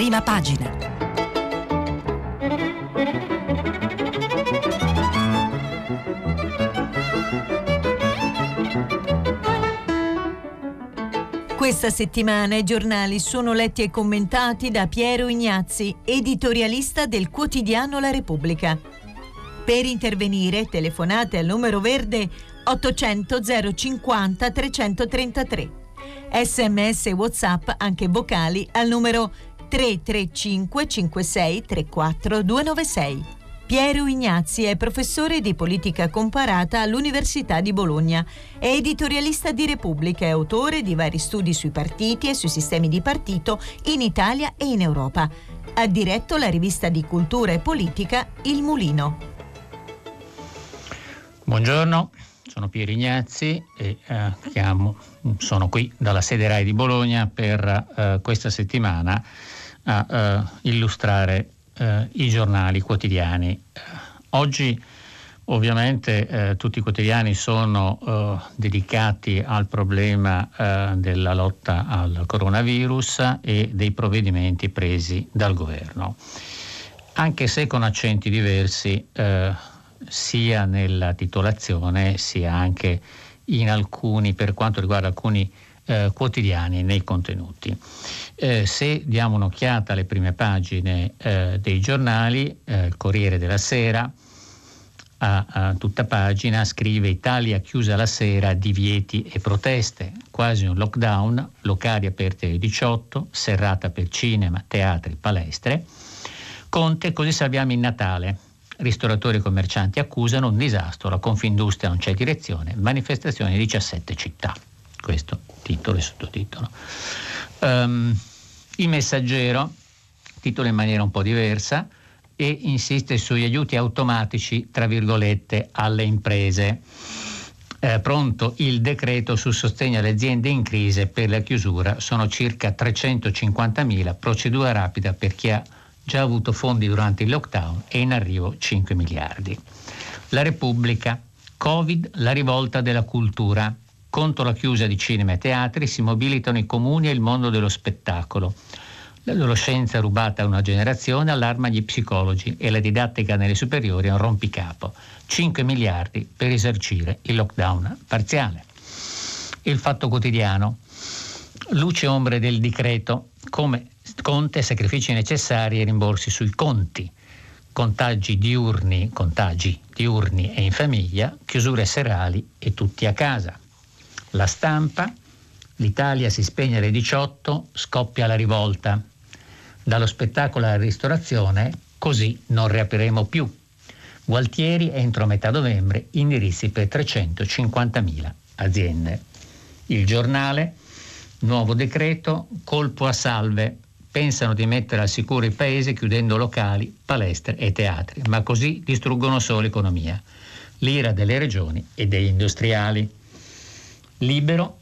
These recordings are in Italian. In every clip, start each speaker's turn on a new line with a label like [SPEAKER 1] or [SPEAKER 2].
[SPEAKER 1] prima pagina. Questa settimana i giornali sono letti e commentati da Piero Ignazzi, editorialista del quotidiano La Repubblica. Per intervenire telefonate al numero verde 800 050 333. Sms e WhatsApp anche vocali al numero 335 56 34 296. Piero Ignazzi è professore di politica comparata all'Università di Bologna. È editorialista di Repubblica e autore di vari studi sui partiti e sui sistemi di partito in Italia e in Europa. Ha diretto la rivista di cultura e politica Il Mulino.
[SPEAKER 2] Buongiorno, sono Piero Ignazzi e eh, chiamo, sono qui dalla sede RAI di Bologna per eh, questa settimana a eh, illustrare eh, i giornali quotidiani. Oggi ovviamente eh, tutti i quotidiani sono eh, dedicati al problema eh, della lotta al coronavirus e dei provvedimenti presi dal governo, anche se con accenti diversi sia nella titolazione sia anche in alcuni, per quanto riguarda alcuni eh, quotidiani nei contenuti. Eh, se diamo un'occhiata alle prime pagine eh, dei giornali, eh, il Corriere della Sera a, a, tutta pagina scrive Italia chiusa la sera, divieti e proteste, quasi un lockdown, locali aperti alle 18, serrata per cinema, teatri, palestre. Conte, così salviamo il Natale. Ristoratori e commercianti accusano un disastro, la Confindustria non c'è direzione, manifestazioni in 17 città. Questo titolo e sottotitolo. Um, il messaggero titola in maniera un po' diversa e insiste sugli aiuti automatici, tra virgolette, alle imprese. Eh, pronto il decreto sul sostegno alle aziende in crisi per la chiusura. Sono circa 350.000, procedura rapida per chi ha già avuto fondi durante il lockdown e in arrivo 5 miliardi. La Repubblica, Covid, la rivolta della cultura. Contro la chiusa di cinema e teatri si mobilitano i comuni e il mondo dello spettacolo. L'adolescenza rubata a una generazione allarma gli psicologi e la didattica nelle superiori è un rompicapo. 5 miliardi per risarcire il lockdown parziale. Il fatto quotidiano. Luce e ombre del decreto, come Conte, sacrifici necessari e rimborsi sui conti. Contagi diurni, contagi diurni e in famiglia, chiusure serali e tutti a casa. La stampa, l'Italia si spegne alle 18, scoppia la rivolta. Dallo spettacolo alla ristorazione, così non riapriremo più. Gualtieri entro metà novembre, indirizzi per 350.000 aziende. Il giornale, nuovo decreto, colpo a salve. Pensano di mettere al sicuro il paese chiudendo locali, palestre e teatri, ma così distruggono solo l'economia. L'ira delle regioni e degli industriali. Libero,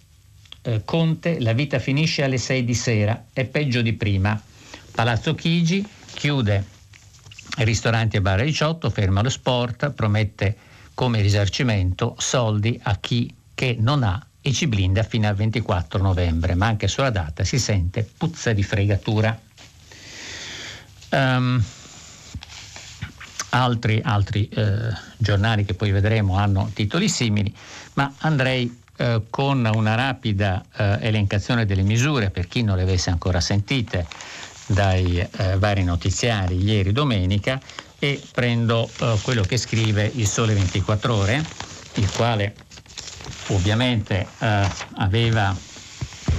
[SPEAKER 2] eh, Conte, la vita finisce alle 6 di sera, è peggio di prima. Palazzo Chigi chiude ristoranti e bar 18, ferma lo sport, promette come risarcimento soldi a chi che non ha e ci blinda fino al 24 novembre, ma anche sulla data si sente puzza di fregatura. Um, altri, altri eh, giornali che poi vedremo hanno titoli simili, ma andrei eh, con una rapida eh, elencazione delle misure per chi non le avesse ancora sentite dai eh, vari notiziari ieri domenica e prendo eh, quello che scrive il Sole 24 ore, il quale ovviamente aveva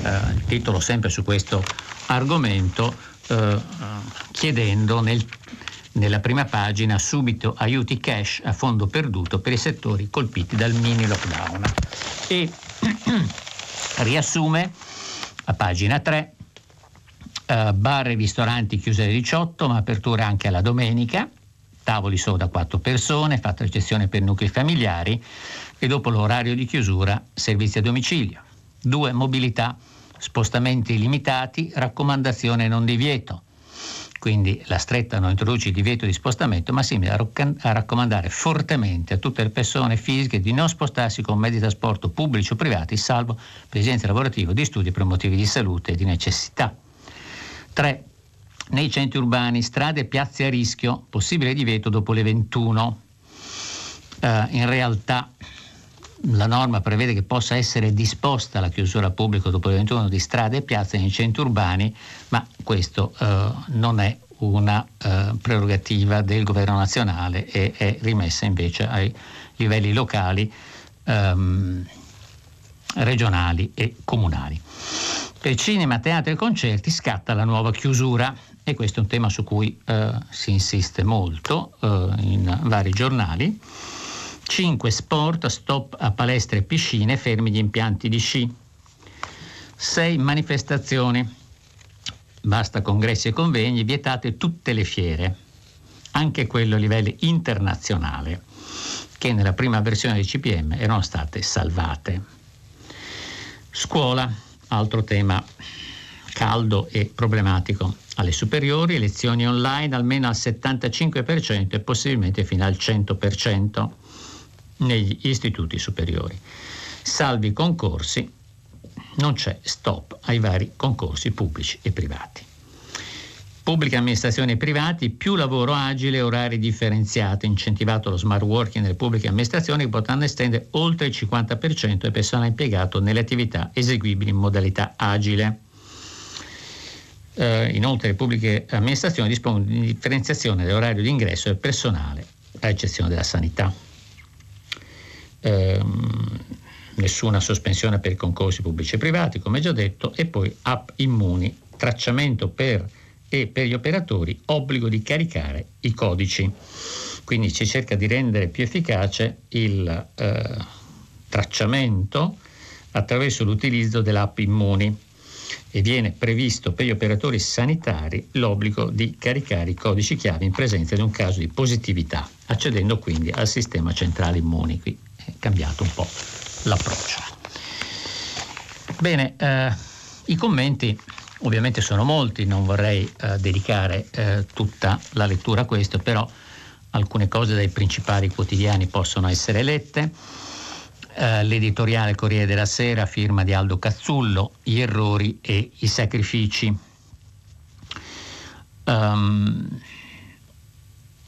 [SPEAKER 2] il titolo sempre su questo argomento chiedendo nel nella prima pagina subito aiuti cash a fondo perduto per i settori colpiti dal mini lockdown. E riassume a pagina 3 Uh, bar e ristoranti chiusi alle 18, ma apertura anche alla domenica, tavoli solo da 4 persone, fatta eccezione per nuclei familiari e dopo l'orario di chiusura servizi a domicilio. 2. Mobilità, spostamenti limitati, raccomandazione non divieto. Quindi la stretta non introduce il divieto di spostamento, ma si a raccomandare fortemente a tutte le persone fisiche di non spostarsi con mezzi di trasporto pubblici o privati, salvo lavorative o di studi per motivi di salute e di necessità. 3. nei centri urbani, strade e piazze a rischio, possibile divieto dopo le 21. Eh, in realtà la norma prevede che possa essere disposta la chiusura pubblica dopo le 21 di strade e piazze nei centri urbani, ma questo eh, non è una eh, prerogativa del governo nazionale e è rimessa invece ai livelli locali, ehm, regionali e comunali. Per cinema, teatro e concerti scatta la nuova chiusura e questo è un tema su cui eh, si insiste molto eh, in vari giornali. 5 sport, stop a palestre e piscine, fermi gli impianti di sci. 6 manifestazioni, basta congressi e convegni, vietate tutte le fiere, anche quello a livello internazionale, che nella prima versione del CPM erano state salvate. Scuola, altro tema caldo e problematico. Alle superiori, lezioni online almeno al 75% e possibilmente fino al 100% negli istituti superiori. Salvi concorsi, non c'è stop ai vari concorsi pubblici e privati. Pubblica amministrazione e privati, più lavoro agile, orari differenziati, incentivato lo smart working nelle pubbliche amministrazioni che potranno estendere oltre il 50% del personale impiegato nelle attività eseguibili in modalità agile. Eh, inoltre le pubbliche amministrazioni dispongono di differenziazione dell'orario di ingresso del personale, a eccezione della sanità ehm, nessuna sospensione per i concorsi pubblici e privati, come già detto, e poi app immuni, tracciamento per e per gli operatori obbligo di caricare i codici. Quindi si cerca di rendere più efficace il eh, tracciamento attraverso l'utilizzo dell'app Immuni e viene previsto per gli operatori sanitari l'obbligo di caricare i codici chiave in presenza di un caso di positività, accedendo quindi al sistema centrale Immuni. Qui cambiato un po' l'approccio. Bene, eh, i commenti ovviamente sono molti, non vorrei eh, dedicare eh, tutta la lettura a questo, però alcune cose dai principali quotidiani possono essere lette. Uh, l'editoriale Corriere della Sera, firma di Aldo Cazzullo, Gli errori e i sacrifici. Um,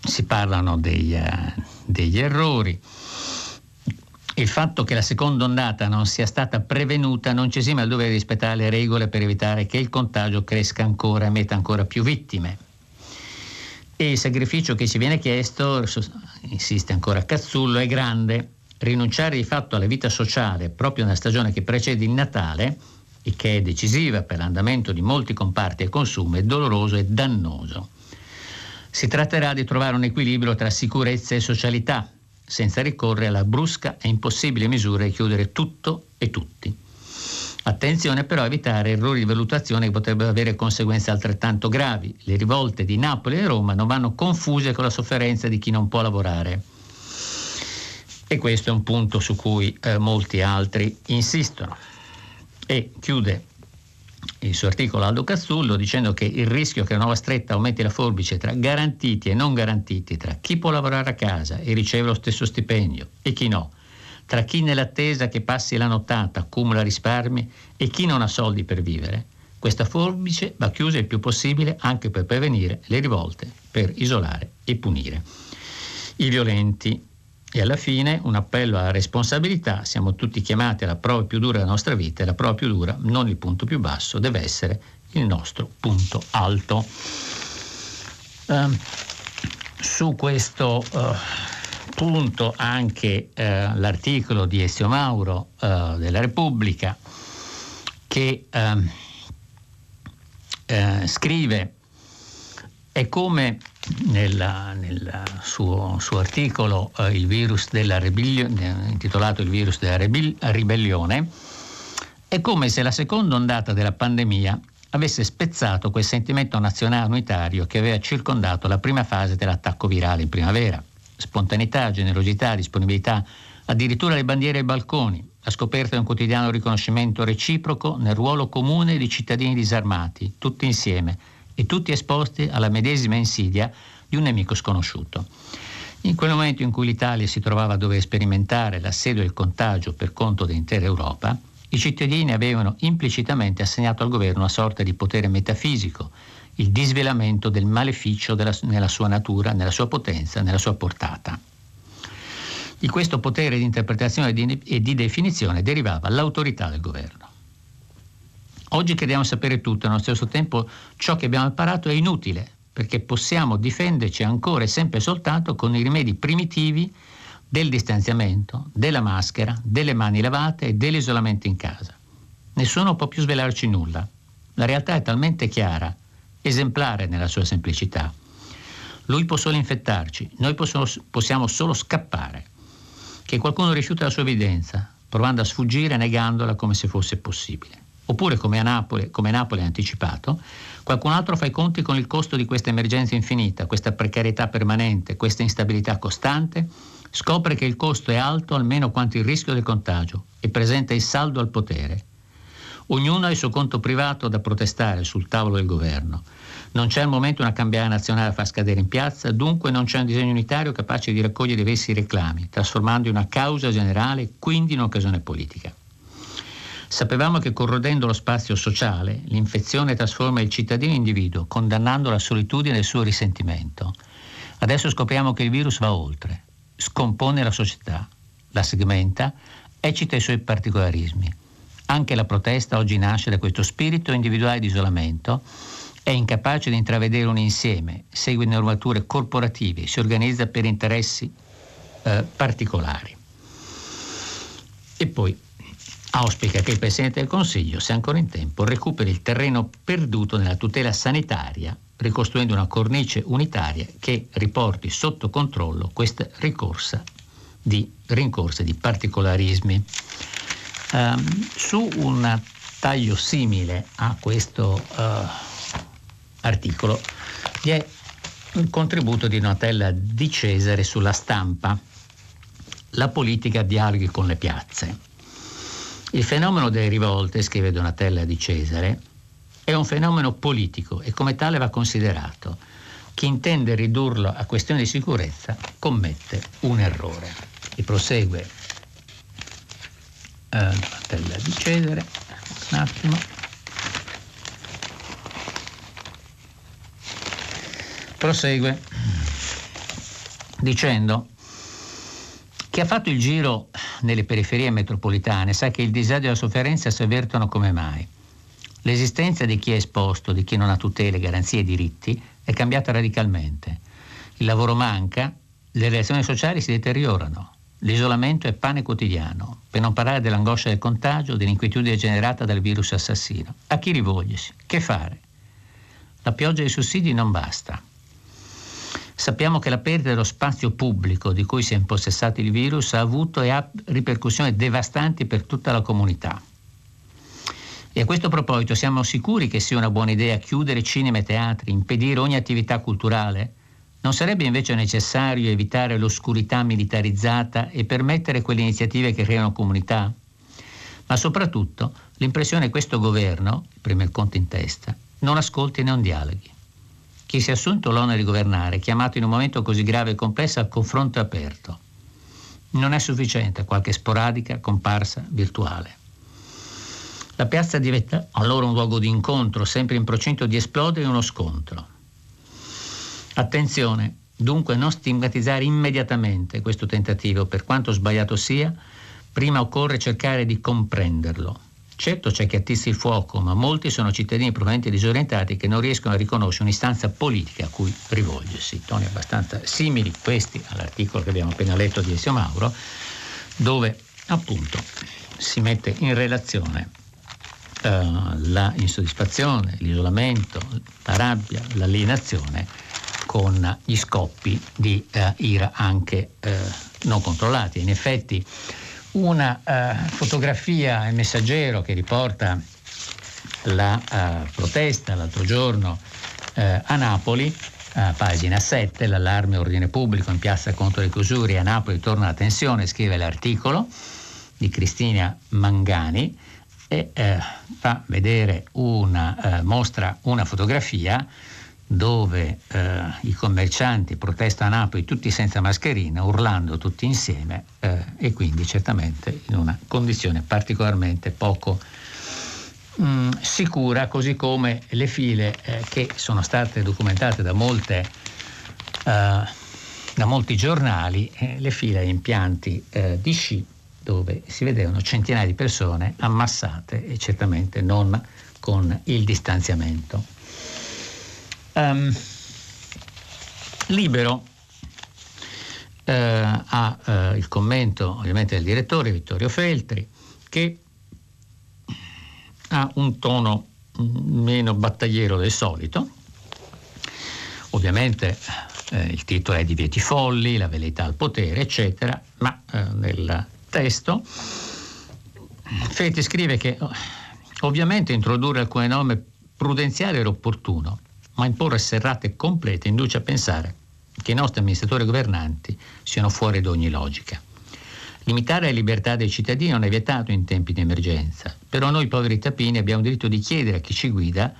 [SPEAKER 2] si parlano degli, uh, degli errori, il fatto che la seconda ondata non sia stata prevenuta non ci esime dal dovere rispettare le regole per evitare che il contagio cresca ancora e metta ancora più vittime. E il sacrificio che ci viene chiesto, insiste ancora Cazzullo, è grande. Rinunciare di fatto alla vita sociale proprio nella stagione che precede il Natale e che è decisiva per l'andamento di molti comparti e consumo è doloroso e dannoso. Si tratterà di trovare un equilibrio tra sicurezza e socialità, senza ricorrere alla brusca e impossibile misura di chiudere tutto e tutti. Attenzione però a evitare errori di valutazione che potrebbero avere conseguenze altrettanto gravi. Le rivolte di Napoli e Roma non vanno confuse con la sofferenza di chi non può lavorare. E questo è un punto su cui eh, molti altri insistono. E chiude il suo articolo Aldo Cazzullo dicendo che il rischio che la nuova stretta aumenti la forbice tra garantiti e non garantiti, tra chi può lavorare a casa e riceve lo stesso stipendio e chi no, tra chi nell'attesa che passi la nottata accumula risparmi e chi non ha soldi per vivere, questa forbice va chiusa il più possibile anche per prevenire le rivolte, per isolare e punire. I violenti e alla fine un appello alla responsabilità, siamo tutti chiamati alla prova più dura della nostra vita e la prova più dura, non il punto più basso, deve essere il nostro punto alto. Uh, su questo uh, punto anche uh, l'articolo di Ezio Mauro eh, della Repubblica che ehm, eh, scrive è come nel, nel suo, suo, articolo eh, il virus della ribellione, intitolato Il virus della ribellione, è come se la seconda ondata della pandemia avesse spezzato quel sentimento nazionale unitario che aveva circondato la prima fase dell'attacco virale in primavera. Spontaneità, generosità, disponibilità, addirittura le bandiere ai balconi, la scoperta di un quotidiano riconoscimento reciproco nel ruolo comune di cittadini disarmati, tutti insieme, e tutti esposti alla medesima insidia di un nemico sconosciuto. In quel momento in cui l'Italia si trovava a dover sperimentare l'assedio del contagio per conto dell'intera Europa, I cittadini avevano implicitamente assegnato al governo una sorta di potere metafisico, il disvelamento del maleficio della, nella sua natura, nella sua potenza, nella sua portata. Di questo potere di interpretazione e e di definizione derivava l'autorità del governo. Oggi crediamo sapere tutto, allo stesso tempo ciò che abbiamo imparato è inutile, perché possiamo difenderci ancora e sempre soltanto con i rimedi primitivi del distanziamento, della maschera, delle mani lavate e dell'isolamento in casa. Nessuno può più svelarci nulla. La realtà è talmente chiara, esemplare nella sua semplicità. Lui può solo infettarci, noi possiamo solo scappare. Che qualcuno rifiuta la sua evidenza, provando a sfuggire negandola come se fosse possibile. Oppure, come, a Napoli, come Napoli ha anticipato, qualcun altro fa i conti con il costo di questa emergenza infinita, questa precarietà permanente, questa instabilità costante scopre che il costo è alto almeno quanto il rischio del contagio e presenta il saldo al potere. Ognuno ha il suo conto privato da protestare sul tavolo del governo. Non c'è al momento una cambiale nazionale a far scadere in piazza, dunque non c'è un disegno unitario capace di raccogliere diversi reclami, trasformando in una causa generale, quindi in un'occasione politica. Sapevamo che corrodendo lo spazio sociale, l'infezione trasforma il cittadino in individuo, condannando la solitudine e il suo risentimento. Adesso scopriamo che il virus va oltre, scompone la società, la segmenta, eccita i suoi particolarismi. Anche la protesta oggi nasce da questo spirito individuale di isolamento, è incapace di intravedere un insieme, segue normature corporative, si organizza per interessi eh, particolari. E poi auspica che il Presidente del Consiglio, se ancora in tempo, recuperi il terreno perduto nella tutela sanitaria ricostruendo una cornice unitaria che riporti sotto controllo questa ricorsa di rincorse di particolarismi. Um, su un taglio simile a questo uh, articolo vi è un contributo di Donatella Di Cesare sulla stampa, la politica dialoghi con le piazze. Il fenomeno delle rivolte, scrive Donatella Di Cesare, è un fenomeno politico e come tale va considerato. Chi intende ridurlo a questione di sicurezza commette un errore. E prosegue eh, Tella di Cesare, un attimo. Prosegue dicendo chi ha fatto il giro nelle periferie metropolitane sa che il disagio e la sofferenza si avvertono come mai. L'esistenza di chi è esposto, di chi non ha tutele, garanzie e diritti è cambiata radicalmente. Il lavoro manca, le relazioni sociali si deteriorano, l'isolamento è pane quotidiano, per non parlare dell'angoscia del contagio, dell'inquietudine generata dal virus assassino. A chi rivolgersi? Che fare? La pioggia dei sussidi non basta. Sappiamo che la perdita dello spazio pubblico di cui si è impossessato il virus ha avuto e ha ripercussioni devastanti per tutta la comunità. E a questo proposito siamo sicuri che sia una buona idea chiudere cinema e teatri, impedire ogni attività culturale? Non sarebbe invece necessario evitare l'oscurità militarizzata e permettere quelle iniziative che creano comunità? Ma soprattutto l'impressione che questo governo, il conto in testa, non ascolti e non dialoghi. Chi si è assunto l'onere di governare chiamato in un momento così grave e complesso al confronto aperto. Non è sufficiente qualche sporadica comparsa virtuale. La piazza diventa allora un luogo di incontro, sempre in procinto di esplodere uno scontro. Attenzione, dunque non stigmatizzare immediatamente questo tentativo, per quanto sbagliato sia, prima occorre cercare di comprenderlo. Certo c'è chi attizza il fuoco, ma molti sono cittadini probabilmente disorientati che non riescono a riconoscere un'istanza politica a cui rivolgersi. Toni abbastanza simili questi all'articolo che abbiamo appena letto di Ezio Mauro, dove appunto si mette in relazione uh, la insoddisfazione, l'isolamento, la rabbia, l'alienazione con gli scoppi di uh, ira anche uh, non controllati. In effetti una fotografia il messaggero che riporta la protesta l'altro giorno a Napoli, pagina 7, l'allarme ordine pubblico in piazza contro le chiusure a Napoli torna la tensione, scrive l'articolo di Cristina Mangani e eh, fa vedere una, eh, mostra una fotografia dove eh, i commercianti protestano a Napoli tutti senza mascherina, urlando tutti insieme eh, e quindi certamente in una condizione particolarmente poco mh, mm, sicura, così come le file eh, che sono state documentate da, molte, eh, da molti giornali, eh, le file a impianti eh, di sci dove si vedevano centinaia di persone ammassate e certamente non con il distanziamento. Um, libero eh, ha eh, il commento ovviamente del direttore Vittorio Feltri che ha un tono meno battagliero del solito. Ovviamente eh, il titolo è Divieti folli, la velleità al potere, eccetera, ma eh, nel testo Feltri scrive che ovviamente introdurre alcune norme prudenziali era opportuno, ma imporre serrate complete induce a pensare che i nostri amministratori governanti siano fuori da ogni logica. Limitare la libertà dei cittadini non è vietato in tempi di emergenza, però noi poveri tapini abbiamo diritto di chiedere a chi ci guida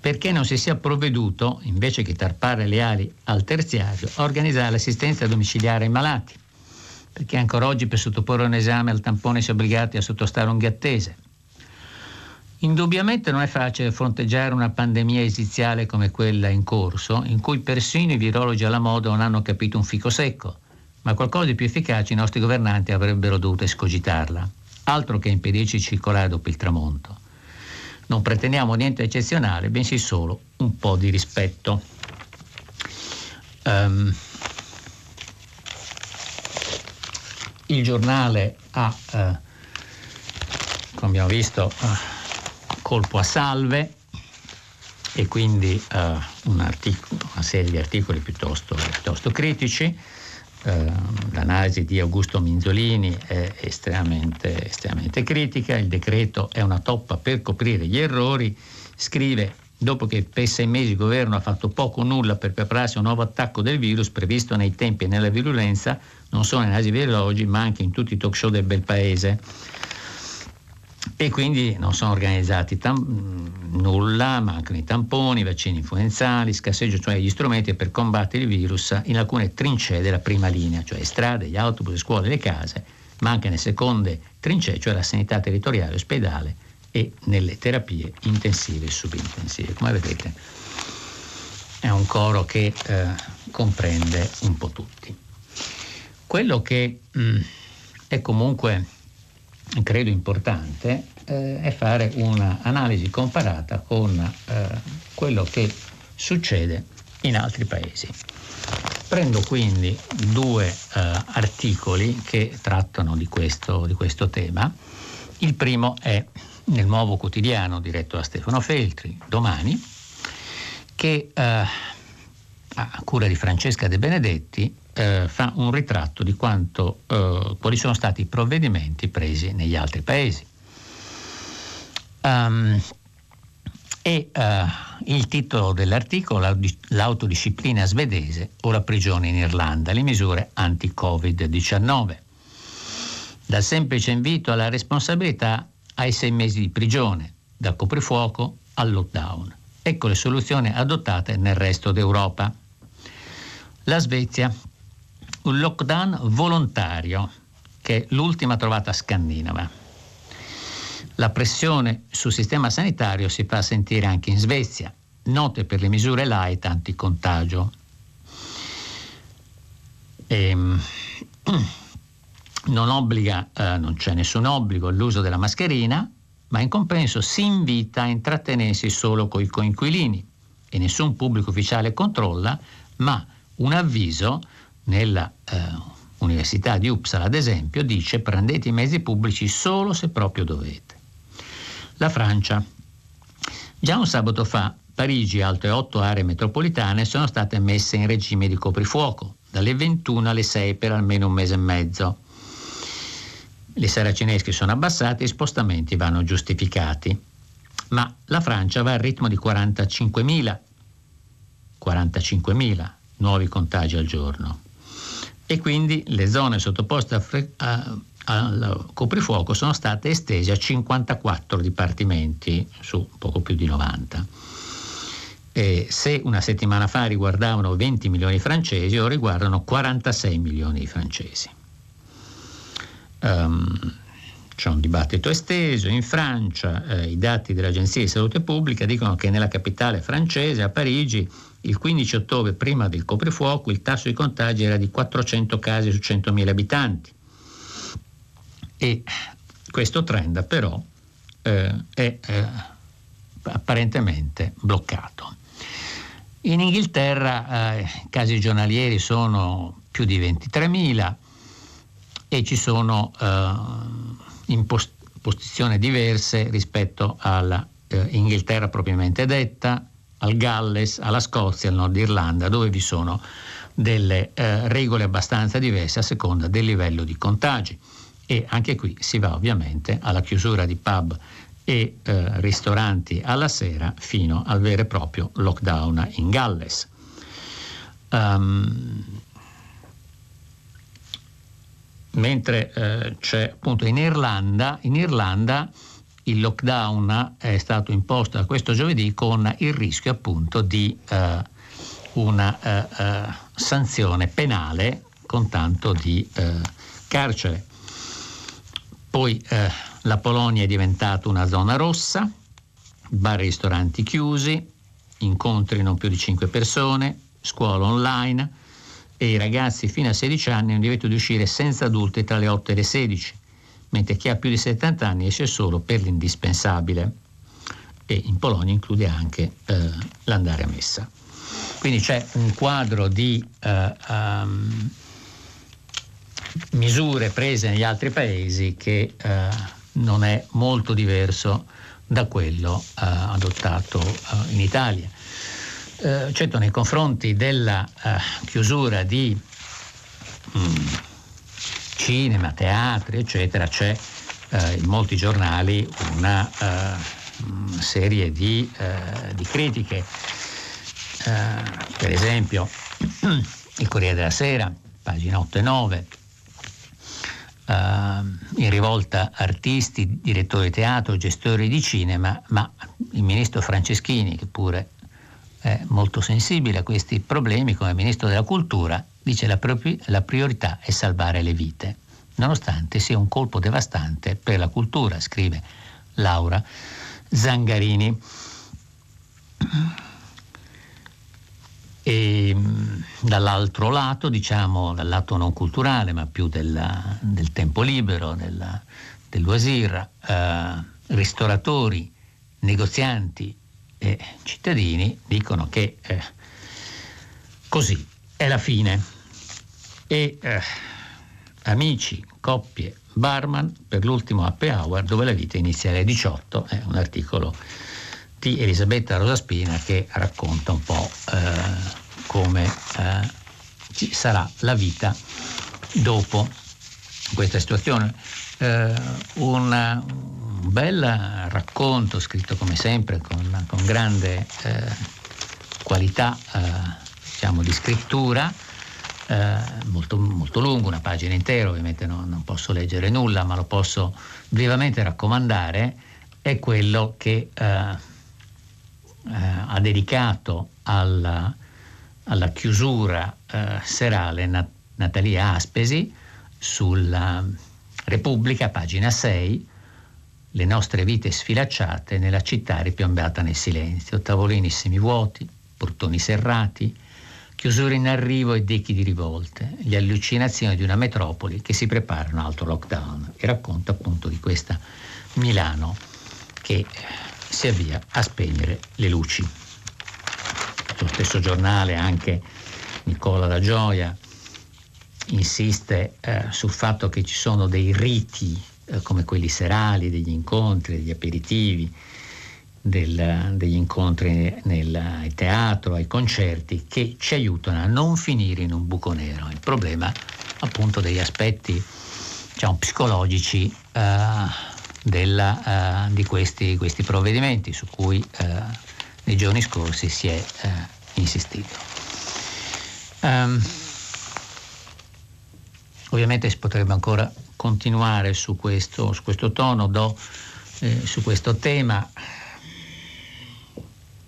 [SPEAKER 2] perché non si sia provveduto, invece che tarpare le ali al terziario, a organizzare l'assistenza domiciliare ai malati, perché ancora oggi per sottoporre un esame al tampone si è obbligati a sottostare un gattese Indubbiamente non è facile fronteggiare una pandemia esiziale come quella in corso, in cui persino i virologi alla moda non hanno capito un fico secco, ma qualcosa di più efficace i nostri governanti avrebbero dovuto escogitarla, altro che impedirci di circolare dopo il tramonto. Non pretendiamo niente eccezionale, bensì solo un po' di rispetto. Um, il giornale ha, uh, come abbiamo visto, uh, colpo a salve e quindi uh, un articolo, una serie di articoli piuttosto, piuttosto critici. Uh, l'analisi di Augusto Minzolini è estremamente, estremamente critica, il decreto è una toppa per coprire gli errori, scrive dopo che per sei mesi il governo ha fatto poco o nulla per prepararsi a un nuovo attacco del virus previsto nei tempi e nella virulenza, non solo nei nasi virologi ma anche in tutti i talk show del bel paese e quindi non sono organizzati tam- nulla, mancano i tamponi, i vaccini influenzali, scasseggio cioè gli strumenti per combattere il virus in alcune trincee della prima linea, cioè strade, gli autobus, le scuole, le case, ma anche nelle seconde trincee, cioè la sanità territoriale, ospedale e nelle terapie intensive e subintensive. Come vedete è un coro che eh, comprende un po' tutti. Quello che mh, mm, è comunque credo importante eh, è fare un'analisi comparata con eh, quello che succede in altri paesi. Prendo quindi due eh, articoli che trattano di questo, di questo, tema. Il primo è nel nuovo quotidiano diretto da Stefano Feltri, domani, che eh, a cura di Francesca De Benedetti eh, fa un ritratto di quanto, eh, quali sono stati i provvedimenti presi negli altri paesi. Um, e uh, il titolo dell'articolo, l'autodisciplina svedese o la prigione in Irlanda, le misure anti-Covid-19. Dal semplice invito alla responsabilità ai sei mesi di prigione, dal coprifuoco al lockdown. Ecco le soluzioni adottate nel resto d'Europa. La Svezia un lockdown volontario, che è l'ultima trovata scandinava. La pressione sul sistema sanitario si fa sentire anche in Svezia, note per le misure light anticontagio. Ehm, non, obbliga, eh, non c'è nessun obbligo all'uso della mascherina, ma in compenso si invita a intrattenersi solo con i coinquilini e nessun pubblico ufficiale controlla, ma un avviso nella eh, Università di Uppsala, ad esempio, dice prendete i mezzi pubblici solo se proprio dovete. La Francia. Già un sabato fa Parigi e altre otto aree metropolitane sono state messe in regime di coprifuoco, dalle 21 alle 6 per almeno un mese e mezzo. Le saracinesche sono abbassate e i spostamenti vanno giustificati. Ma la Francia va al ritmo di 45.000, 45.000 nuovi contagi al giorno e quindi le zone sottoposte a fre- a, al coprifuoco sono state estese a 54 dipartimenti su poco più di 90. E se una settimana fa riguardavano 20 milioni di francesi, ora riguardano 46 milioni di francesi. Um, c'è un dibattito esteso in Francia, eh, i dati dell'Agenzia di Salute Pubblica dicono che nella capitale francese, a Parigi, il 15 ottobre, prima del coprifuoco, il tasso di contagi era di 400 casi su 100.000 abitanti. E questo trend però eh, è eh, apparentemente bloccato. In Inghilterra eh, i casi giornalieri sono più di 23.000 e ci sono eh, in post- posizioni diverse rispetto all'Inghilterra eh, propriamente detta, al Galles, alla Scozia, al Nord Irlanda, dove vi sono delle eh, regole abbastanza diverse a seconda del livello di contagi. E anche qui si va ovviamente alla chiusura di pub e eh, ristoranti alla sera fino al vero e proprio lockdown in Galles. Um, mentre eh, c'è appunto in Irlanda, in Irlanda il lockdown è stato imposto da questo giovedì con il rischio appunto di eh, una eh, eh sanzione penale con tanto di eh, carcere. Poi eh, la Polonia è diventata una zona rossa, bar e ristoranti chiusi, incontri non più di 5 persone, scuola online, e i ragazzi fino a 16 anni hanno diritto di uscire senza adulti tra le 8 e le 16, mentre chi ha più di 70 anni esce solo per l'indispensabile. E in Polonia include anche eh, l'andare a messa. Quindi c'è un quadro di eh, um, misure prese negli altri paesi che eh, non è molto diverso da quello eh, adottato eh, in Italia eh, certo nei confronti della chiusura di mm, cinema, teatri, eccetera, c'è eh, in molti giornali una uh, serie di, uh, di critiche. Uh, per esempio, il Corriere della Sera, pagina 8 e 9, in rivolta artisti, direttori di teatro, gestori di cinema, ma il ministro Franceschini, che pure è molto sensibile a questi problemi come Ministro della Cultura, dice la, propri- la priorità è salvare le vite, nonostante sia un colpo devastante per la cultura, scrive Laura Zangarini. E dall'altro lato, diciamo dal lato non culturale, ma più della, del tempo libero, della, del loisir, eh, ristoratori, negozianti e cittadini dicono che eh, così è la fine. E eh, amici, coppie, barman per l'ultimo happy hour dove la vita inizia alle 18, è un articolo di Elisabetta Rosaspina che racconta un po' eh, come eh, ci sarà la vita dopo questa situazione. Eh, una, un bel racconto scritto come sempre con, con grande eh, qualità eh, diciamo, di scrittura, eh, molto, molto, lungo, una pagina intera, ovviamente no, non posso leggere nulla, ma lo posso vivamente raccomandare, è quello che eh, eh, ha dedicato alla, alla chiusura eh, serale Nat- Natalia Aspesi sulla Repubblica, pagina 6, le nostre vite sfilacciate nella città ripiombata nel silenzio, tavolini semivuoti, portoni serrati, chiusure in arrivo e decchi di rivolte, le allucinazioni di una metropoli che si prepara a un altro lockdown e racconta appunto di questa Milano che si avvia a spegnere le luci. Sullo stesso giornale anche Nicola da Gioia insiste eh, sul fatto che ci sono dei riti eh, come quelli serali, degli incontri, degli aperitivi, del, degli incontri nel teatro, ai concerti, che ci aiutano a non finire in un buco nero. Il problema appunto degli aspetti diciamo, psicologici eh, della, eh, di questi, questi, provvedimenti su cui eh, nei giorni scorsi si è eh, insistito. Um, ovviamente si potrebbe ancora continuare su questo, su questo tono, do, eh, su questo tema.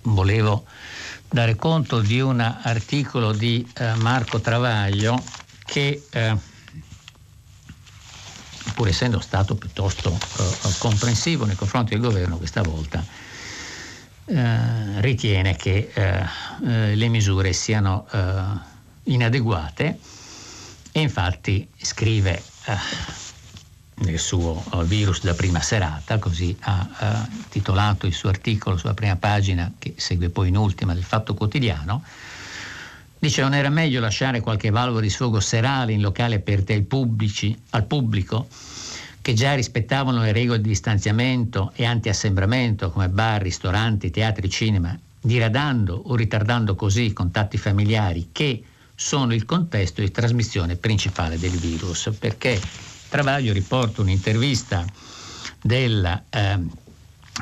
[SPEAKER 2] Volevo dare conto di un articolo di eh, Marco Travaglio che eh, pur essendo stato piuttosto eh, comprensivo nei confronti del governo questa volta eh, ritiene che eh, eh, le misure siano inadeguate. E infatti scrive nel suo virus da prima serata, così ha titolato il suo articolo sulla prima pagina, che segue poi in ultima del Fatto Quotidiano, dice non era meglio lasciare qualche valvola di sfogo serale in locali aperti ai pubblici, al pubblico, che già rispettavano le regole di distanziamento e anti-assembramento come bar, ristoranti, teatri, cinema, diradando o ritardando così i contatti familiari che sono il contesto di trasmissione principale del virus, perché Travaglio riporta un'intervista del eh,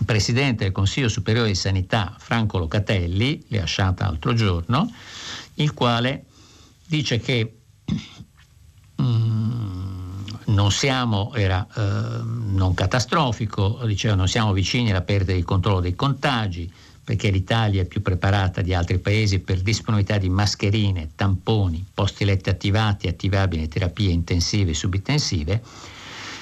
[SPEAKER 2] Presidente del Consiglio Superiore di Sanità Franco Locatelli, lasciata l'altro giorno, il quale dice che mm, non siamo, era eh, non catastrofico, diceva non siamo vicini alla perdita di controllo dei contagi, perché l'Italia è più preparata di altri paesi per disponibilità di mascherine, tamponi, posti letti attivati attivabili terapie intensive e subintensive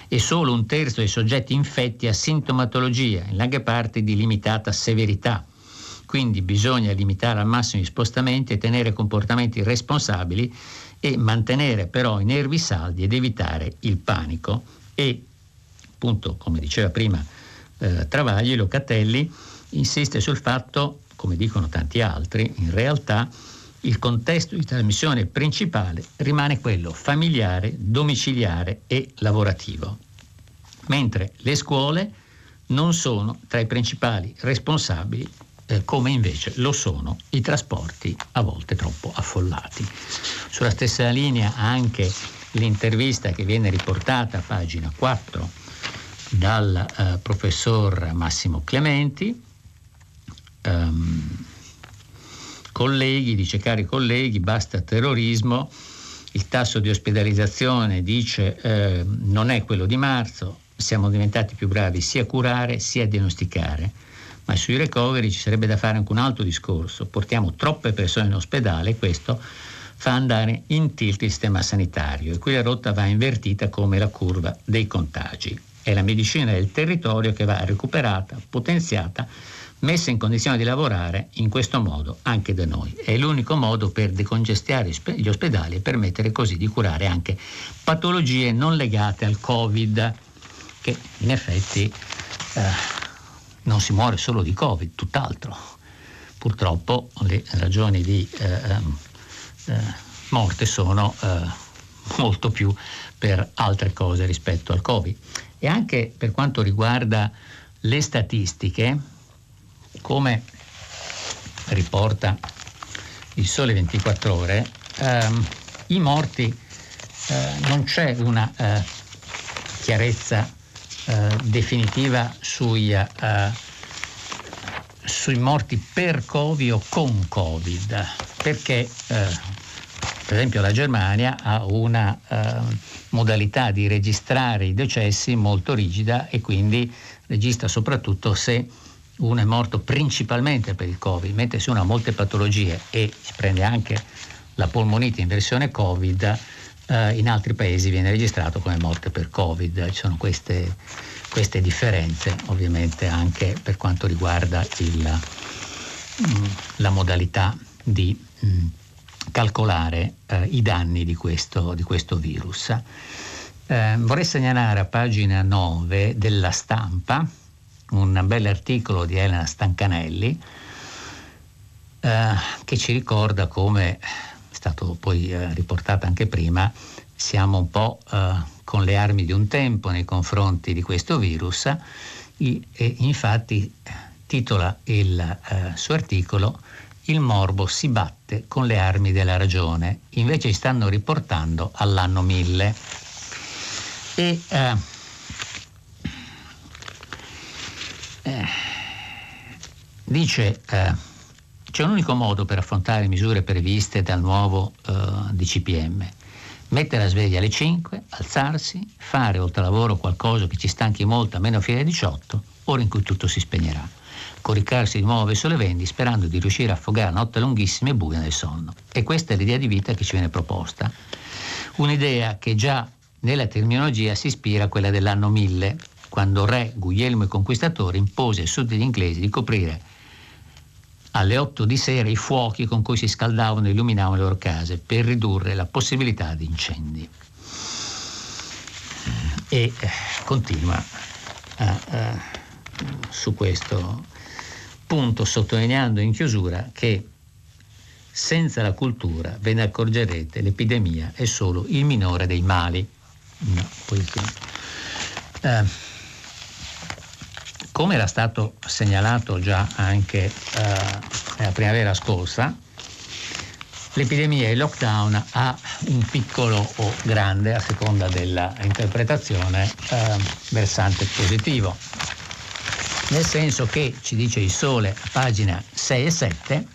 [SPEAKER 2] e solo un terzo dei soggetti infetti ha sintomatologia, in larga parte di limitata severità. Quindi bisogna limitare al massimo gli spostamenti e tenere comportamenti responsabili e mantenere però i nervi saldi ed evitare il panico. E appunto, come diceva prima eh, Travagli, Locatelli, insiste sul fatto, come dicono tanti altri, in realtà il contesto di trasmissione principale rimane quello familiare, domiciliare e lavorativo, mentre le scuole non sono tra i principali responsabili eh, come invece lo sono i trasporti a volte troppo affollati. Sulla stessa linea anche l'intervista che viene riportata a pagina 4 dal eh, professor Massimo Clementi, um, colleghi, dice cari colleghi, basta terrorismo, il tasso di ospedalizzazione dice eh, non è quello di marzo, siamo diventati più bravi sia a curare sia a diagnosticare, ma sui recovery ci sarebbe da fare anche un altro discorso, portiamo troppe persone in ospedale questo fa andare in tilt il sistema sanitario. E qui la rotta va invertita come la curva dei contagi. È la medicina del territorio che va recuperata, potenziata messa in condizione di lavorare in questo modo anche da noi. È l'unico modo per decongestare gli ospedali e permettere così di curare anche patologie non legate al Covid, che in effetti eh, non si muore solo di Covid, tutt'altro. Purtroppo le ragioni di eh, ehm, eh, morte sono eh, molto più per altre cose rispetto al Covid. E anche per quanto riguarda le statistiche, come riporta il Sole 24 Ore, ehm, i morti eh, non c'è una eh, chiarezza eh, definitiva sui, eh, sui, morti per Covid o con Covid, perché eh, per esempio la Germania ha una eh, modalità di registrare i decessi molto rigida e quindi registra soprattutto se uno è morto principalmente per il Covid, mentre se uno ha molte patologie e si prende anche la polmonite in versione Covid, eh, in altri paesi viene registrato come morte per Covid. Ci sono queste, queste differenze ovviamente anche per quanto riguarda il, mh, mm, la modalità di mh, mm, calcolare eh, i danni di questo, di questo virus. Eh, vorrei segnalare a pagina 9 della stampa un bell'articolo di Elena Stancanelli eh, che ci ricorda come, è stato poi eh, riportato anche prima, siamo un po' eh, con le armi di un tempo nei confronti di questo virus e, e infatti titola il eh, suo articolo Il morbo si batte con le armi della ragione, invece stanno riportando all'anno 1000. E, eh, dice eh, c'è un unico modo per affrontare le misure previste dal nuovo eh, DCPM. Mettere la sveglia alle 5, alzarsi, fare oltre lavoro qualcosa che ci stanchi molto a meno fine 18, ora in cui tutto si spegnerà. coricarsi di nuovo verso le vendi sperando di riuscire a affogare notte lunghissime e buia nel sonno. E questa è l'idea di vita che ci viene proposta. Un'idea che già nella terminologia si ispira a quella dell'anno 1000, quando re Guglielmo il Conquistatore impose ai sudditi inglesi di coprire alle 8 di sera i fuochi con cui si scaldavano e illuminavano le loro case per ridurre la possibilità di incendi. E eh, continua a, a, su questo punto sottolineando in chiusura che senza la cultura, ve ne accorgerete, l'epidemia è solo il minore dei mali. No, eh, come era stato segnalato già anche eh, la primavera scorsa, l'epidemia e il lockdown ha un piccolo o grande, a seconda dell'interpretazione, eh, versante positivo. Nel senso che, ci dice il Sole a pagina 6 e 7,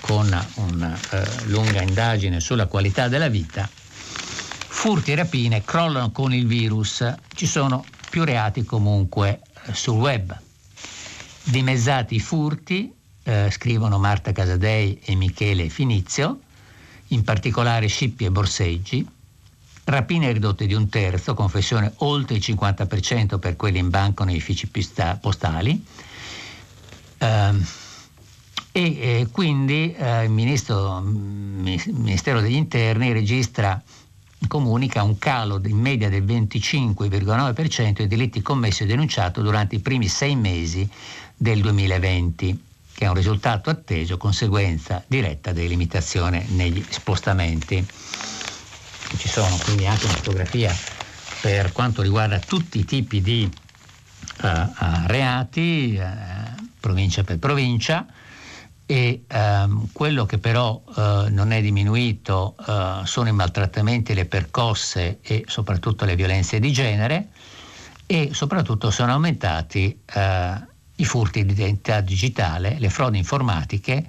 [SPEAKER 2] con una eh, lunga indagine sulla qualità della vita, furti e rapine crollano con il virus, ci sono più reati comunque sul web. Dimezzati i furti, eh, scrivono Marta Casadei e Michele Finizio, in particolare scippi e borseggi, rapine ridotte di un terzo, confessione oltre il 50% per quelli in banca o nei uffici postali. Eh, e eh, quindi eh, il ministro, Ministero degli Interni registra comunica un calo in media del 25,9% dei delitti commessi e denunciati durante i primi sei mesi del 2020, che è un risultato atteso conseguenza diretta delle limitazioni negli spostamenti. Ci sono quindi anche una fotografia per quanto riguarda tutti i tipi di uh, uh, reati, uh, provincia per provincia, e ehm, quello che però eh, non è diminuito eh, sono i maltrattamenti, le percosse e soprattutto le violenze di genere e soprattutto sono aumentati eh, i furti di identità digitale, le frodi informatiche,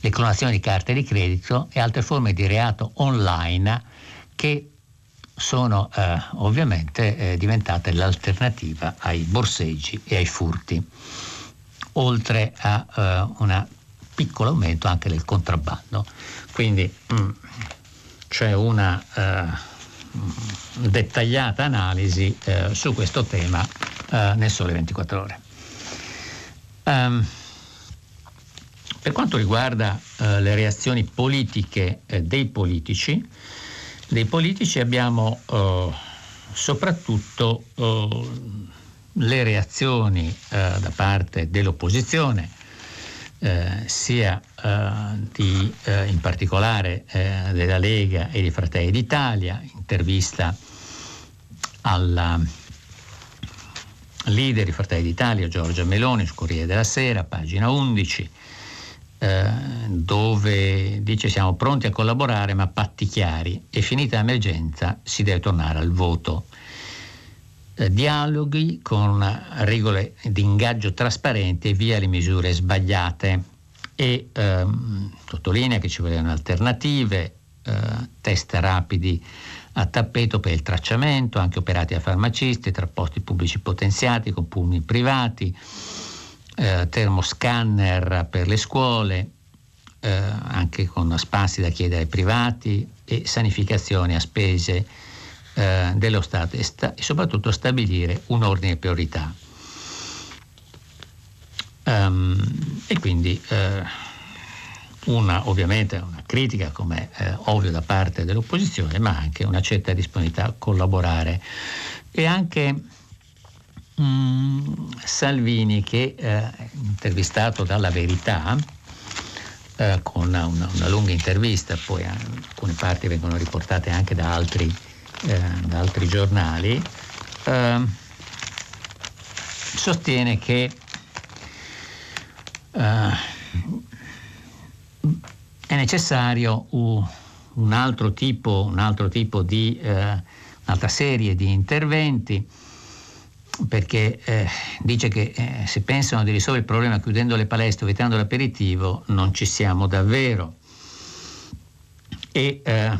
[SPEAKER 2] le clonazioni di carte di credito e altre forme di reato online che sono eh, ovviamente eh, diventate l'alternativa ai borseggi e ai furti, oltre a eh, una piccolo aumento anche del contrabbando. Quindi mm, c'è una eh, dettagliata analisi eh, su questo tema eh, nel sole 24 ore. Um, per quanto riguarda eh, le reazioni politiche eh, dei politici, dei politici abbiamo eh, soprattutto le reazioni da parte dell'opposizione eh, sia eh, di, eh, in particolare eh, della Lega e di Fratelli d'Italia, intervista alla leader di Fratelli d'Italia Giorgia Meloni su Corriere della Sera, pagina 11, eh, dove dice siamo pronti a collaborare ma patti chiari. E finita l'emergenza si deve tornare al voto dialoghi con regole di ingaggio trasparenti e via le misure sbagliate. E ehm, sottolinea che ci vogliono alternative, eh, test rapidi a tappeto per il tracciamento, anche operati da farmacisti, tra posti pubblici potenziati con pulmini privati, eh, termoscanner per le scuole, eh, anche con spazi da chiedere ai privati e sanificazione a spese eh, dello Stato e, sta- e, soprattutto stabilire un ordine di priorità. Um, e quindi eh, una, ovviamente una critica, come eh, ovvio da parte dell'opposizione, ma anche una certa disponibilità a collaborare. E anche um, Salvini, che eh, intervistato dalla Verità, eh, con una, una, lunga intervista, poi alcune parti vengono riportate anche da altri eh, da altri giornali, eh, sostiene che eh, è necessario un altro tipo, un altro tipo di, eh, un'altra serie di interventi perché eh, dice che eh, se pensano di risolvere il problema chiudendo le palestre o vietando l'aperitivo non ci siamo davvero. E eh,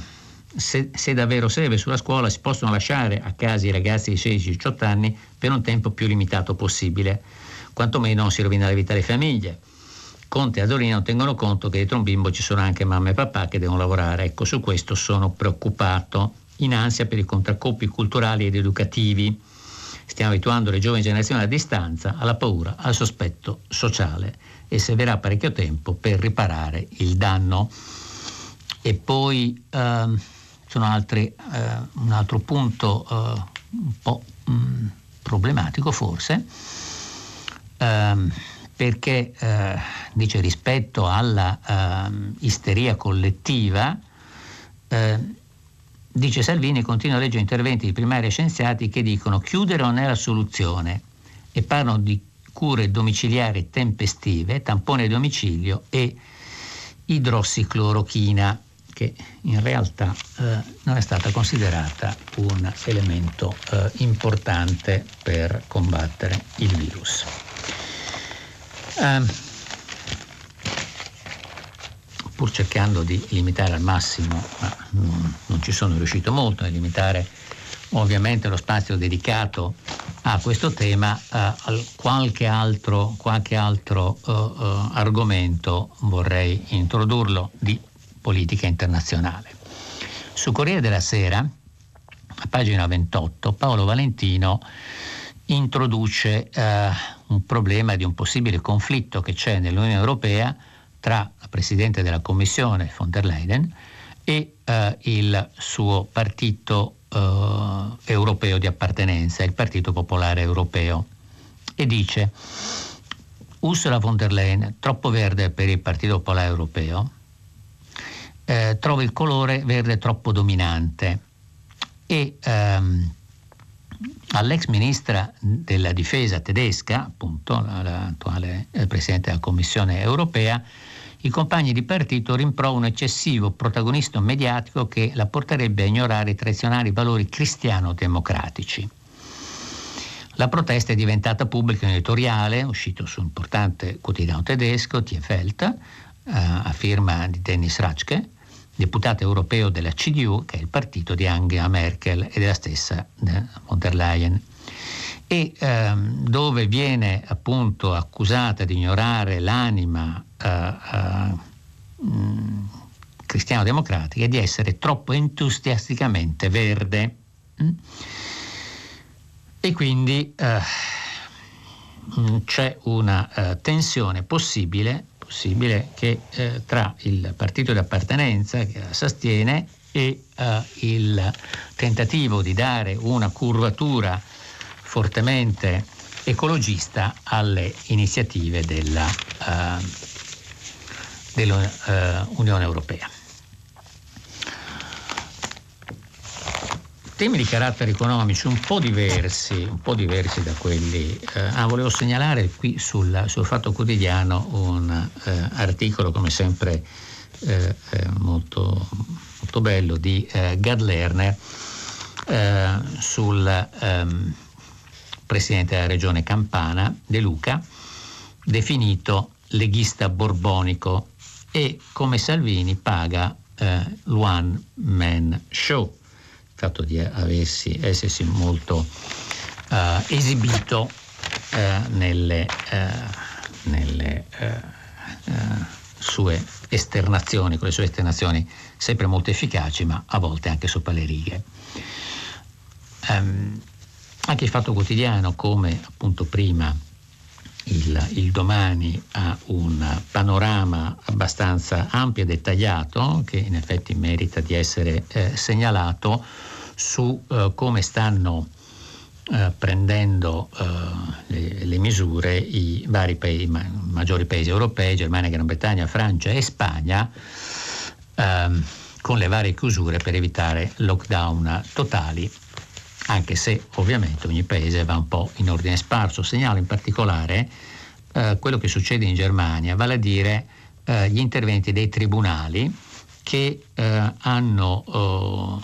[SPEAKER 2] se, se, davvero serve sulla scuola si possono lasciare a casa i ragazzi di 16-18 anni per un tempo più limitato possibile. quantomeno non si rovina la vita delle famiglie. Conte e Adorino tengono conto che dietro un bimbo ci sono anche mamma e papà che devono lavorare. Ecco, su questo sono preoccupato, in ansia per i contraccoppi culturali ed educativi. Stiamo abituando le giovani generazioni alla distanza, alla paura, al sospetto sociale e servirà parecchio tempo per riparare il danno. E poi ehm, sono altri, eh, un altro punto eh, un po' mh, mm, problematico forse. Ehm, perché eh, dice rispetto alla eh, isteria collettiva, eh, dice Salvini, continua a leggere interventi di primari scienziati che dicono chiudere non è la soluzione e parlano di cure domiciliari tempestive, tampone a domicilio e idrossiclorochina che in realtà eh, non è stata considerata un elemento eh, importante per combattere il virus. Um, pur cercando di limitare al massimo, ma non, non ci sono riuscito molto a limitare ovviamente lo spazio dedicato a questo tema, uh, qualche altro, qualche altro uh, uh, argomento vorrei introdurlo di politica internazionale. Su Corriere della Sera, a pagina 28, Paolo Valentino introduce eh, un problema di un possibile conflitto che c'è nell'Unione Europea tra la Presidente della Commissione von der Leyen e eh, il suo partito eh, europeo di appartenenza, il Partito Popolare Europeo, e dice Ursula von der Leyen, troppo verde per il Partito Popolare Europeo, eh, trova il colore verde troppo dominante e ehm, all'ex ministra della difesa tedesca, appunto l'attuale eh, presidente della Commissione europea, i compagni di partito rimproverano un eccessivo protagonismo mediatico che la porterebbe a ignorare i tradizionali valori cristiano-democratici. La protesta è diventata pubblica in editoriale, uscito su un importante quotidiano tedesco, Die Welt, eh, a firma di Dennis Ratschke, deputato europeo della CDU, che è il partito di Angela Merkel e della stessa eh, von der Leyen, e ehm, dove viene appunto accusata di ignorare l'anima eh, eh, mm, cristiano-democratica e di essere troppo entusiasticamente verde. Mm? E quindi eh, mm, c'è una eh, tensione possibile possibile che eh, tra il partito di appartenenza che la sostiene e eh, il tentativo di dare una curvatura fortemente ecologista alle iniziative della, uh, dell'Unione Europea. Temi di carattere economici un po' diversi, un po diversi da quelli. Eh, ah, volevo segnalare qui sul, sul Fatto Quotidiano un eh, articolo, come sempre, eh, eh molto, molto, bello di eh, Gad Lerner eh, sul ehm, presidente della regione Campana, De Luca, definito leghista borbonico e come Salvini paga l'one man show fatto di aversi, essersi molto uh, esibito uh, nelle, uh, nelle sue esternazioni, con le sue esternazioni sempre molto efficaci, ma a volte anche sopra le righe. Um, anche il Fatto Quotidiano, come appunto prima il, il, domani ha un panorama abbastanza ampio e dettagliato, che in effetti merita di essere eh, segnalato, su eh, come stanno eh, prendendo eh, le, le, misure i vari paesi, ma, maggiori paesi europei, Germania, Gran Bretagna, Francia e Spagna, ehm, con le varie chiusure per evitare lockdown totali anche se ovviamente ogni paese va un po' in ordine sparso. Segnalo in particolare eh, quello che succede in Germania, vale a dire eh, gli interventi dei tribunali che eh, hanno oh,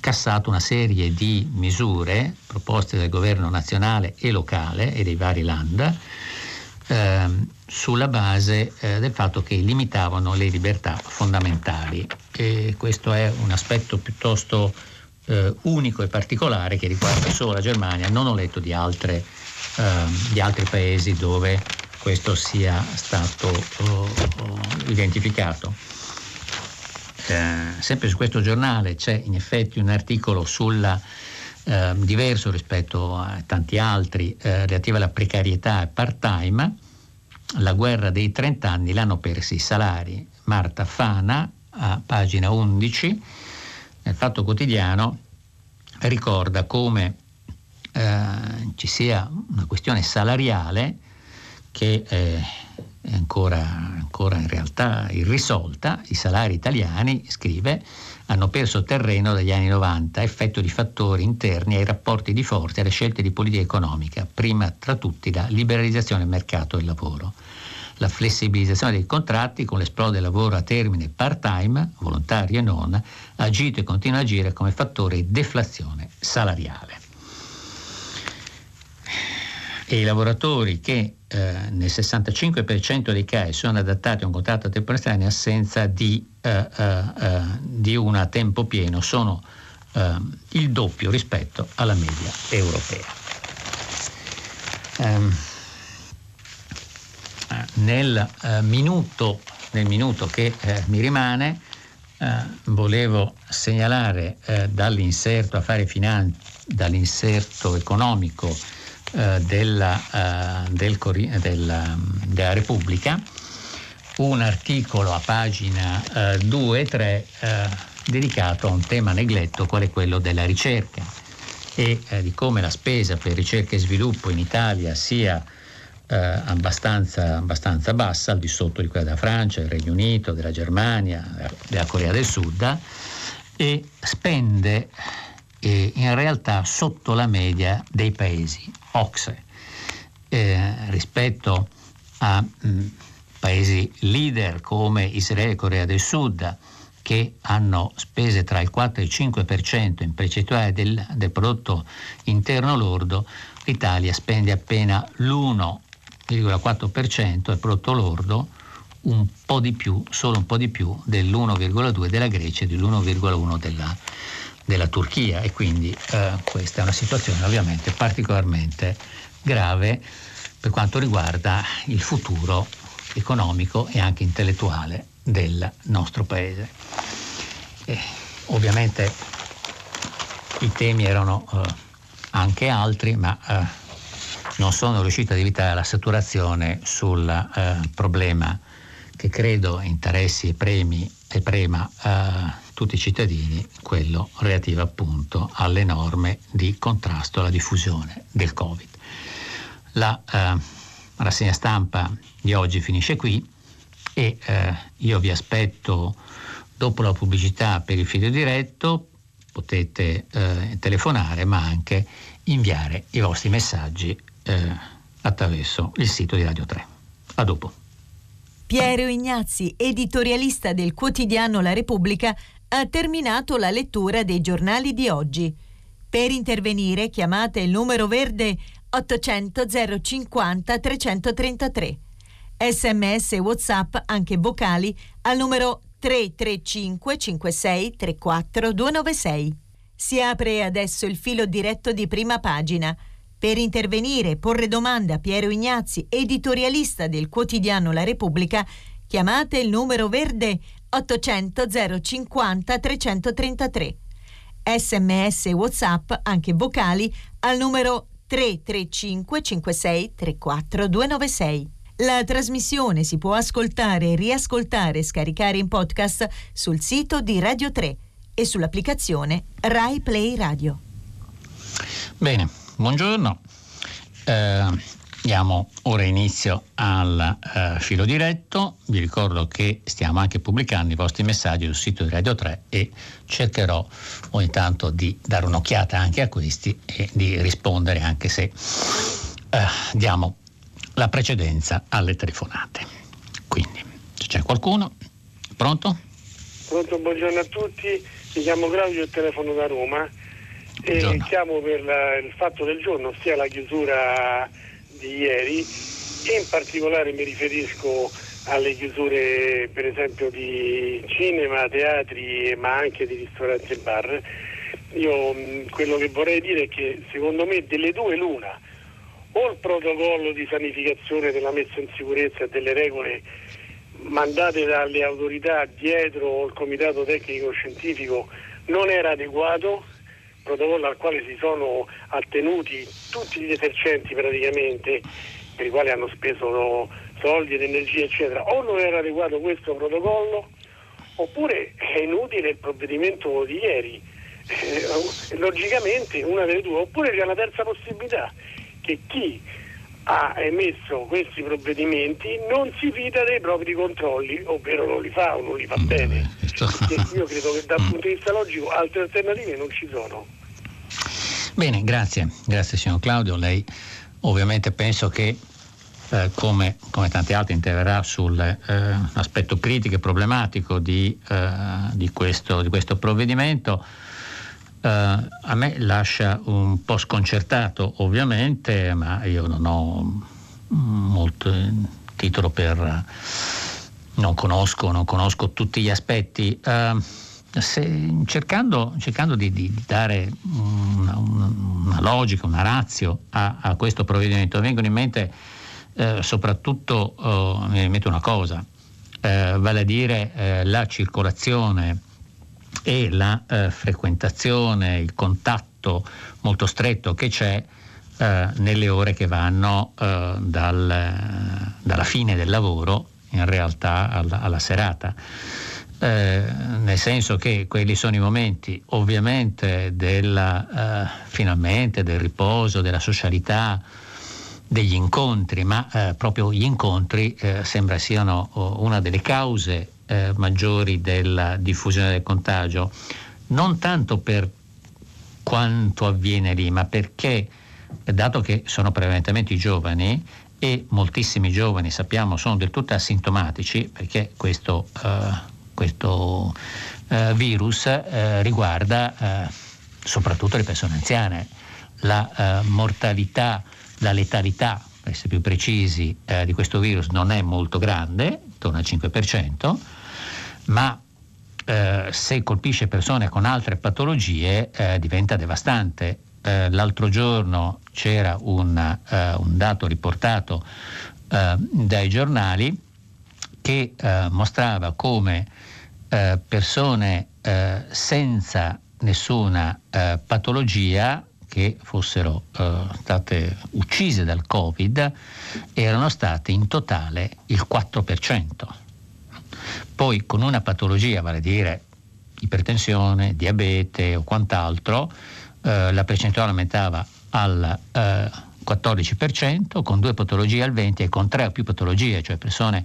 [SPEAKER 2] cassato una serie di misure proposte dal governo nazionale e locale e dei vari land ehm, sulla base eh, del fatto che limitavano le libertà fondamentali. E questo è un aspetto piuttosto eh, unico e particolare che riguarda solo la Germania, non ho letto di altre eh, di altri paesi dove questo sia stato oh, oh, identificato. Eh, sempre su questo giornale c'è in effetti un articolo sulla, eh, diverso rispetto a tanti altri eh, relativo alla precarietà e part-time. La guerra dei 30 anni l'hanno persi i salari. Marta Fana, a pagina 11, nel Fatto Quotidiano, ricorda come eh, ci sia una questione salariale che è ancora, ancora in realtà irrisolta. I salari italiani, scrive, hanno perso terreno dagli anni 90, effetto di fattori interni ai rapporti di forza e alle scelte di politica economica, prima tra tutti la liberalizzazione del mercato del lavoro. La flessibilizzazione dei contratti con l'esplode del lavoro a termine part-time, volontario e non, agito e continua a agire come fattore di deflazione salariale e i lavoratori che eh, nel 65% dei casi sono adattati a un contratto temporaneo in assenza di, eh, eh, eh, di una a tempo pieno sono eh, il doppio rispetto alla media europea. Um, nel, minuto, nel, minuto, che mi rimane volevo segnalare dall'inserto affari finanze, dall'inserto economico eh, della, eh, del, della, della, Repubblica un articolo a pagina 2 e 3 dedicato a un tema negletto quale quello della ricerca. E eh, di come la spesa per ricerca e sviluppo in Italia sia eh, abbastanza, abbastanza, bassa, al di sotto di quella della Francia, del Regno Unito, della Germania, della Corea del Sud, e spende eh, in realtà sotto la media dei paesi OXE eh, rispetto a mh, mm, paesi leader come Israele e Corea del Sud che hanno spese tra il 4 e il 5% in percentuale del, del prodotto interno lordo, l'Italia spende appena l'1,4% del prodotto lordo, un po' di più, solo un po' di più dell'1,2 della Grecia e dell'1,1 della, della Turchia e quindi eh, questa è una situazione ovviamente particolarmente grave per quanto riguarda il futuro economico e anche intellettuale del nostro paese. E, ovviamente i temi erano eh, anche altri, ma eh, non sono riuscito ad evitare la saturazione sul eh, problema che credo interessi e premi e prema eh, tutti i cittadini, quello relativo appunto alle norme di contrasto alla diffusione del Covid. La eh, rassegna stampa di oggi finisce qui e eh, io vi aspetto dopo la pubblicità per il filo diretto, potete eh, telefonare ma anche inviare i vostri messaggi eh, attraverso il sito di Radio 3. A dopo.
[SPEAKER 1] Piero Ignazzi, editorialista del quotidiano La Repubblica, ha terminato la lettura dei giornali di oggi. Per intervenire chiamate il numero verde 800 050 333. Sms e WhatsApp anche vocali al numero 335 56 34 296. Si apre adesso il filo diretto di prima pagina. Per intervenire e porre domande a Piero Ignazzi, editorialista del quotidiano La Repubblica, chiamate il numero verde 800 050 333. Sms WhatsApp, anche vocali, al numero 335 56 34 296. La trasmissione si può ascoltare, riascoltare e scaricare in podcast sul sito di Radio 3 e sull'applicazione Rai Play Radio.
[SPEAKER 2] Bene, buongiorno. Eh, Diamo ora inizio al uh, filo diretto, vi ricordo che stiamo anche pubblicando i vostri messaggi sul sito di Radio 3 e cercherò ogni tanto di dare un'occhiata anche a questi e di rispondere anche se uh, diamo la precedenza alle telefonate. Quindi, se c'è qualcuno, pronto?
[SPEAKER 3] Pronto, buongiorno a tutti, mi chiamo Claudio e telefono da Roma e chiamo per la, il fatto del giorno, ossia la chiusura di ieri e in particolare mi riferisco alle chiusure per esempio di cinema, teatri ma anche di ristoranti e bar. Io quello che vorrei dire è che secondo me delle due l'una o il protocollo di sanificazione della messa in sicurezza e delle regole mandate dalle autorità dietro il comitato tecnico scientifico non era adeguato, protocollo al quale si sono attenuti tutti gli esercenti praticamente, per i quali hanno speso soldi ed energie eccetera, o non era adeguato questo protocollo oppure è inutile il provvedimento di ieri. Eh, logicamente una delle due, oppure c'è una terza possibilità, che chi ha emesso questi provvedimenti non si fida dei propri controlli, ovvero non li fa o non li fa mm, bene. io credo che dal mm. punto di vista logico altre alternative non ci sono.
[SPEAKER 2] Bene, grazie, grazie signor Claudio. Lei ovviamente penso che eh, come, come, tanti altri interverrà sull'aspetto eh, critico e problematico di, eh, di, questo, di questo, provvedimento. Eh, a me lascia un po' sconcertato ovviamente, ma io non ho molto titolo per... non conosco, non conosco tutti gli aspetti. Se, cercando, cercando di, di, dare una, una, logica, una razio a, a, questo provvedimento, vengono in mente eh, soprattutto oh, mi metto una cosa, eh, vale a dire eh, la circolazione e la eh, frequentazione, il contatto molto stretto che c'è eh, nelle ore che vanno eh, dal, dalla fine del lavoro in realtà alla, alla serata. Eh, nel senso che quelli sono i momenti ovviamente della, eh, finalmente del riposo, della socialità, degli incontri, ma eh, proprio gli incontri sembra siano oh, una delle cause eh, maggiori della diffusione del contagio, non tanto per quanto avviene lì, ma perché, dato che sono prevalentemente i giovani, e moltissimi giovani sappiamo sono del tutto asintomatici, perché questo, eh, questo eh, virus eh, riguarda soprattutto le persone anziane. La mortalità la letalità, per essere più precisi, eh, di questo virus non è molto grande, intorno al 5%, ma eh, se colpisce persone con altre patologie eh, diventa devastante. Eh, l'altro giorno c'era un, eh, un dato riportato eh, dai giornali che mostrava come persone senza nessuna patologia che fossero eh, state uccise dal Covid erano state in totale il 4%. Poi con una patologia, vale a dire ipertensione, diabete o quant'altro, eh, la percentuale aumentava al eh, 14%, con due patologie al 20% e con tre o più patologie, cioè persone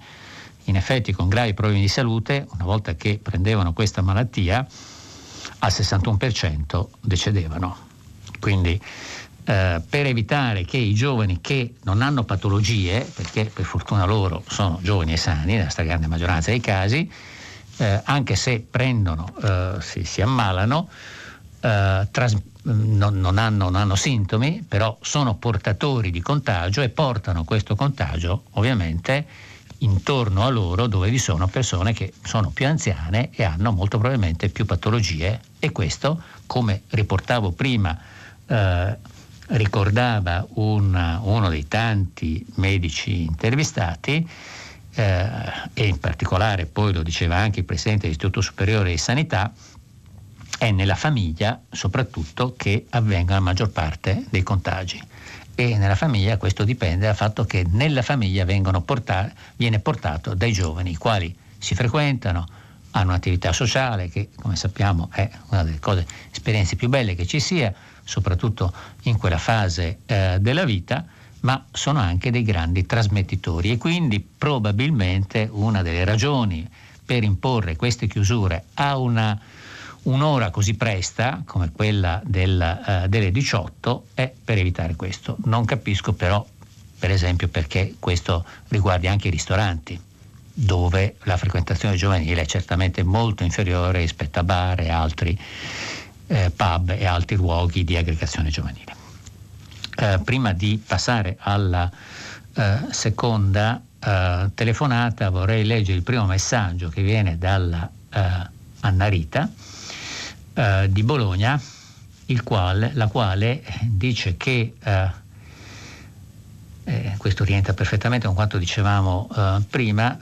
[SPEAKER 2] in effetti con gravi problemi di salute, una volta che prendevano questa malattia, al 61% decedevano. Quindi eh, per evitare che i giovani che non hanno patologie, perché per fortuna loro sono giovani e sani nella stragrande maggioranza dei casi, eh, anche se prendono, eh, si, si, ammalano, eh, tras- non, non, hanno, non hanno sintomi, però sono portatori di contagio e portano questo contagio ovviamente intorno a loro dove vi sono persone che sono più anziane e hanno molto probabilmente più patologie. E questo, come riportavo prima, eh, ricordava una, uno dei tanti medici intervistati eh, e in particolare poi lo diceva anche il Presidente dell'Istituto Superiore di Sanità, è nella famiglia soprattutto che avvenga la maggior parte dei contagi. E nella famiglia questo dipende dal fatto che nella famiglia portati, viene portato dai giovani i quali si frequentano, hanno un'attività sociale che come sappiamo è una delle cose, esperienze più belle che ci sia, soprattutto in quella fase eh, della vita, ma sono anche dei grandi trasmettitori e quindi probabilmente una delle ragioni per imporre queste chiusure a una, un'ora così presta come quella del, uh, delle 18 è per evitare questo. Non capisco però, per esempio, perché questo riguardi anche i ristoranti dove la frequentazione giovanile è certamente molto inferiore rispetto a bar e altri eh, pub e altri luoghi di aggregazione giovanile. Eh, prima di passare alla eh, seconda eh, telefonata vorrei leggere il primo messaggio che viene dalla eh, Anna Rita eh, di Bologna, quale, la quale dice che questo rientra perfettamente con quanto dicevamo prima,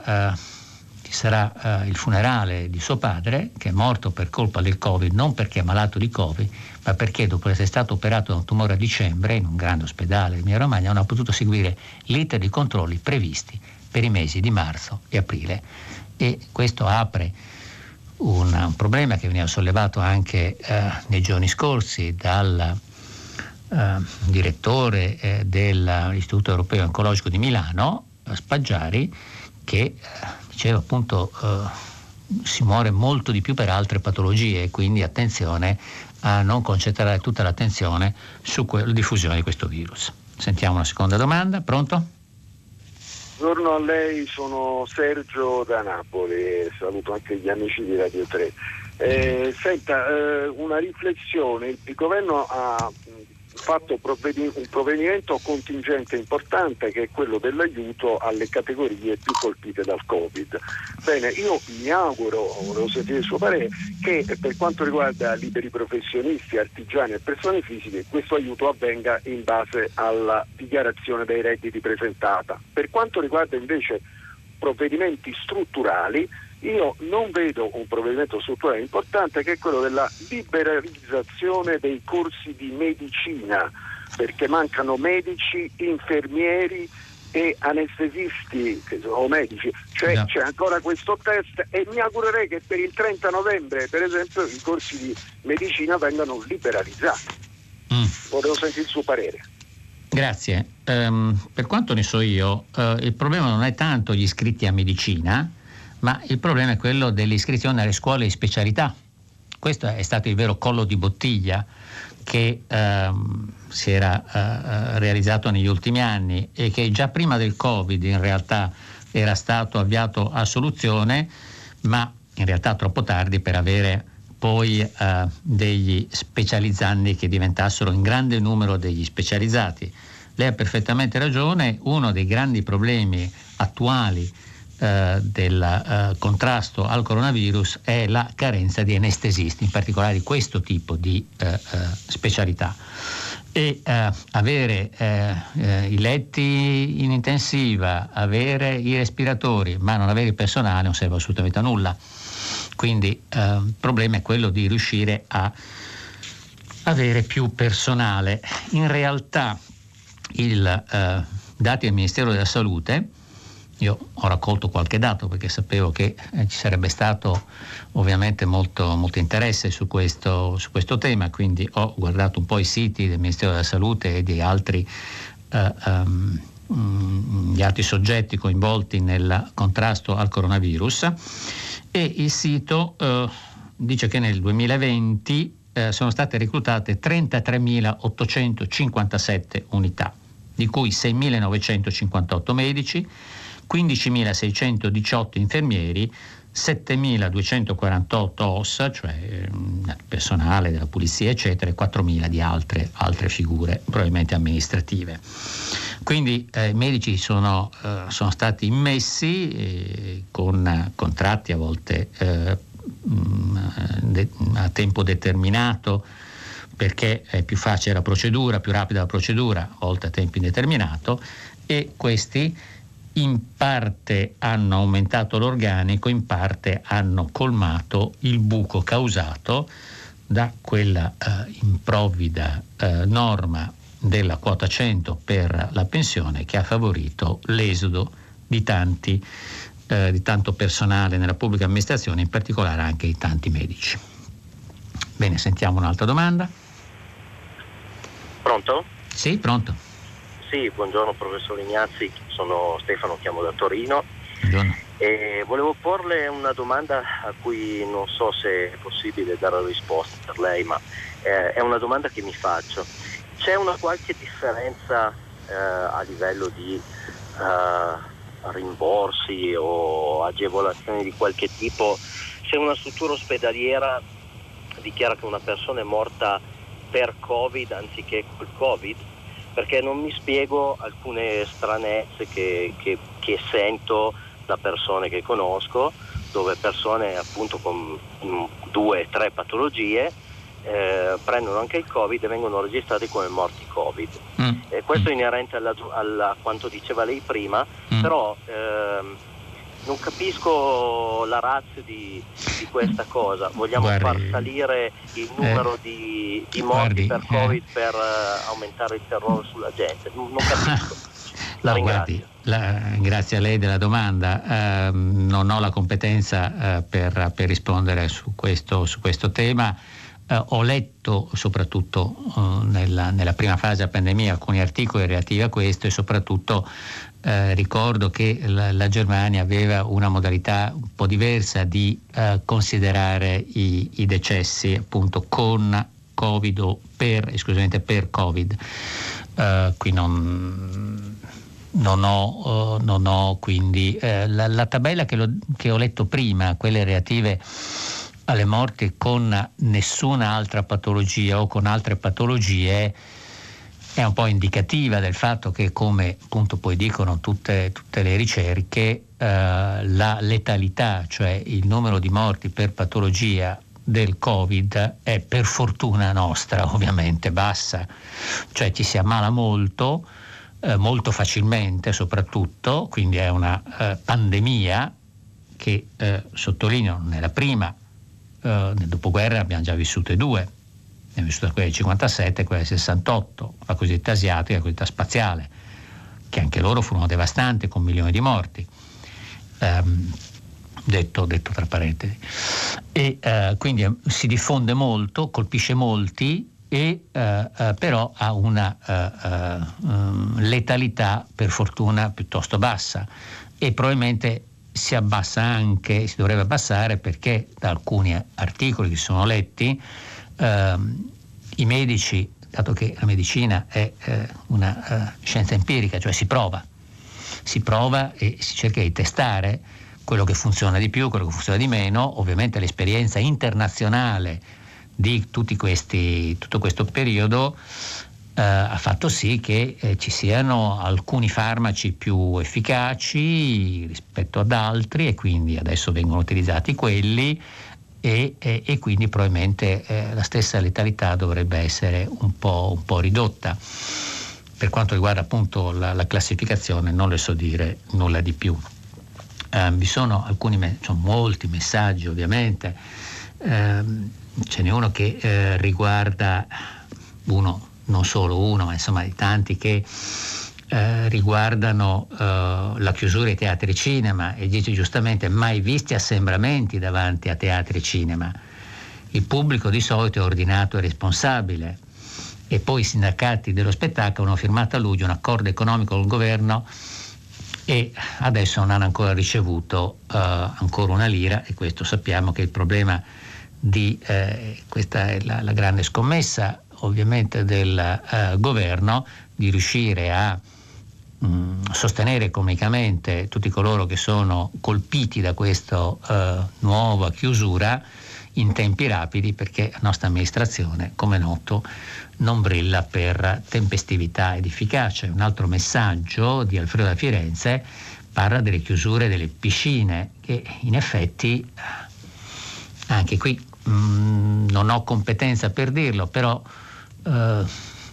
[SPEAKER 2] ci sarà eh, il funerale di suo padre che è morto per colpa del Covid, non perché è malato di Covid, ma perché dopo essere stato operato da un tumore a dicembre in un grande ospedale di Emilia Romagna non ha potuto seguire l'iter di controlli previsti per i mesi di marzo e aprile. E questo apre un, un problema che veniva sollevato anche eh, nei giorni scorsi dal eh, direttore eh, dell'Istituto Europeo Oncologico di Milano, Spaggiari, che diceva appunto eh, si muore molto di più per altre patologie, quindi attenzione a non concentrare tutta l'attenzione sulla diffusione di questo virus. Sentiamo una seconda domanda, pronto?
[SPEAKER 4] Buongiorno a lei, sono Sergio da Napoli, saluto anche gli amici di Radio 3. Eh, senta, eh, una riflessione, il governo ha fatto un provvedimento contingente importante che è quello dell'aiuto alle categorie più colpite dal Covid. Bene, io mi auguro, volevo sentire il suo parere, che per quanto riguarda liberi professionisti, artigiani e persone fisiche questo aiuto avvenga in base alla dichiarazione dei redditi presentata. Per quanto riguarda invece provvedimenti strutturali, io non vedo un provvedimento strutturale importante che è quello della liberalizzazione dei corsi di medicina, perché mancano medici, infermieri e anestesisti o medici, cioè no. c'è ancora questo test e mi augurerei che per il 30 novembre per esempio i corsi di medicina vengano liberalizzati. Mm. Volevo sentire il suo parere.
[SPEAKER 2] Grazie. Um, per quanto ne so io, uh, il problema non è tanto gli iscritti a medicina, ma il problema è quello dell'iscrizione alle scuole di specialità. Questo è stato il vero collo di bottiglia che ehm, si era eh, realizzato negli ultimi anni e che già prima del Covid in realtà era stato avviato a soluzione, ma in realtà troppo tardi per avere poi eh, degli specializzandi che diventassero in grande numero degli specializzati. Lei ha perfettamente ragione, uno dei grandi problemi attuali eh, del eh, contrasto al coronavirus è la carenza di anestesisti, in particolare di questo tipo di eh, eh specialità. E eh, avere i letti in intensiva, avere i respiratori, ma non avere il personale non serve assolutamente a nulla. Quindi il problema è quello di riuscire a avere più personale. In realtà i dati del Ministero della Salute io ho raccolto qualche dato perché sapevo che eh, ci sarebbe stato ovviamente molto, molto interesse su questo, su questo, tema, quindi ho guardato un po' i siti del Ministero della Salute e di altri, eh, um, gli altri soggetti coinvolti nel contrasto al coronavirus. E il sito eh, dice che nel 2020 eh, sono state reclutate 33.857 unità, di cui 6.958 medici, 15.618 infermieri, 7.248 OSSA, cioè mm, personale della polizia, eccetera, e 4.000 di altre, altre figure, probabilmente amministrative. Quindi eh, i medici sono, eh, sono, stati immessi eh, con contratti a volte eh, mm, de- a tempo determinato perché è più facile la procedura, più rapida la procedura, a volte a tempo indeterminato, e questi in parte hanno aumentato l'organico, in parte hanno colmato il buco causato da quella eh, improvvida eh, norma della quota 100 per la pensione che ha favorito l'esodo di, tanti, eh, di tanto personale nella pubblica amministrazione, in particolare anche di tanti medici. Bene, sentiamo un'altra domanda.
[SPEAKER 5] Pronto?
[SPEAKER 2] Sì, pronto.
[SPEAKER 5] Sì, buongiorno professor Ignazzi, sono Stefano, chiamo da Torino.
[SPEAKER 2] Buongiorno.
[SPEAKER 5] E volevo porle una domanda a cui non so se è possibile dare risposta per lei, ma eh, è una domanda che mi faccio. C'è una qualche differenza eh, a livello di eh, rimborsi o agevolazioni di qualche tipo se una struttura ospedaliera dichiara che una persona è morta per Covid anziché col Covid? Perché non mi spiego alcune stranezze che, che, che sento da persone che conosco, dove persone appunto con due o tre patologie eh, prendono anche il Covid e vengono registrati come morti Covid. Mm. Eh, questo è inerente alla, alla, a quanto diceva lei prima, mm. però ehm, non capisco la razza di, di, questa cosa. Vogliamo guardi, far salire il numero eh, di, di, morti guardi, per Covid eh. per uh, aumentare il terrore sulla gente? Non, non capisco. La no, guardi,
[SPEAKER 2] la, grazie a lei della domanda. Uh, non ho la competenza uh, per, per, rispondere su questo, su questo tema. Uh, ho letto soprattutto nella, nella, prima fase della pandemia alcuni articoli relativi a questo e soprattutto eh, ricordo che la, la, Germania aveva una modalità un po' diversa di eh, considerare i, i, decessi appunto con Covid o per, esclusivamente per Covid. Uh, qui non, non, ho, uh, non ho, quindi uh, la, la, tabella che, lo, che, ho letto prima, quelle relative alle morti con nessuna altra patologia o con altre patologie, è un po' indicativa del fatto che, come appunto poi dicono tutte, tutte le ricerche, eh, la letalità, cioè il numero di morti per patologia del Covid è per fortuna nostra ovviamente bassa, cioè ci si ammala molto, eh, molto facilmente soprattutto, quindi è una eh, pandemia che eh, sottolineo nella prima, eh, nel dopoguerra abbiamo già vissute due, ne è vissuta quella del 57 e quella del 68, la cosiddetta asiatica la cosiddetta spaziale, che anche loro furono devastanti con milioni di morti. Um, detto, detto, tra parentesi. E uh, quindi uh, si diffonde molto, colpisce molti e uh, però ha una um, letalità per fortuna piuttosto bassa e probabilmente si abbassa anche, si dovrebbe abbassare perché da alcuni articoli che sono letti ehm, i medici, dato che la medicina è eh, una uh, scienza empirica, cioè si prova, si prova e si cerca di testare quello che funziona di più, quello che funziona di meno, ovviamente l'esperienza internazionale di questi, tutto questo periodo eh, ha fatto sì che eh, ci siano alcuni farmaci più efficaci rispetto ad altri e quindi adesso vengono utilizzati quelli e, e, e quindi probabilmente eh, la stessa letalità dovrebbe essere un po', un po', ridotta. Per quanto riguarda appunto la, la, classificazione non le so dire nulla di più. Eh, vi sono alcuni, me- sono molti messaggi ovviamente, eh, ce n'è uno che eh, riguarda uno, non solo uno, ma insomma di tanti che eh, riguardano eh, la chiusura ai teatri cinema. E dice giustamente mai visti assembramenti davanti a teatri cinema. Il pubblico di solito è ordinato e responsabile. E poi i sindacati dello spettacolo hanno firmato a luglio un accordo economico col governo e adesso non hanno ancora ricevuto uh, ancora una lira. E questo sappiamo che il problema di eh, questa è la, la, grande scommessa ovviamente del uh, governo di riuscire a Mm, sostenere economicamente tutti coloro che sono colpiti da questa eh, nuova chiusura in tempi rapidi perché la nostra amministrazione, come noto, non brilla per tempestività ed efficacia. Un altro messaggio di Alfredo da Firenze parla delle chiusure delle piscine che in effetti anche qui mh, mm, non ho competenza per dirlo, però eh,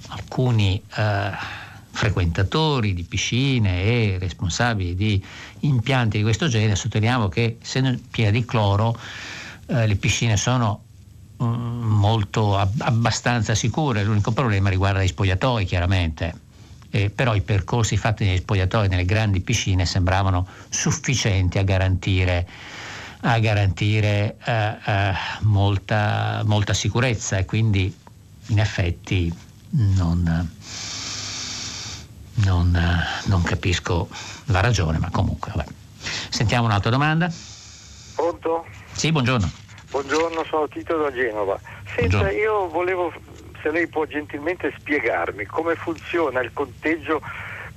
[SPEAKER 2] alcuni eh, frequentatori di piscine e responsabili di impianti di questo genere, sottolineiamo che essendo piene di cloro eh, le piscine sono mm, molto ab- abbastanza sicure, l'unico problema riguarda gli spogliatoi chiaramente. Eh, però i percorsi fatti negli spogliatoi nelle grandi piscine sembravano sufficienti a garantire, a garantire eh, eh molta, molta sicurezza e quindi in effetti non, non, eh, non capisco la ragione, ma comunque vabbè. Sentiamo un'altra domanda.
[SPEAKER 6] Pronto?
[SPEAKER 2] Sì, buongiorno.
[SPEAKER 6] Buongiorno, sono Tito da Genova. Senta, io volevo, se lei può gentilmente spiegarmi come funziona il conteggio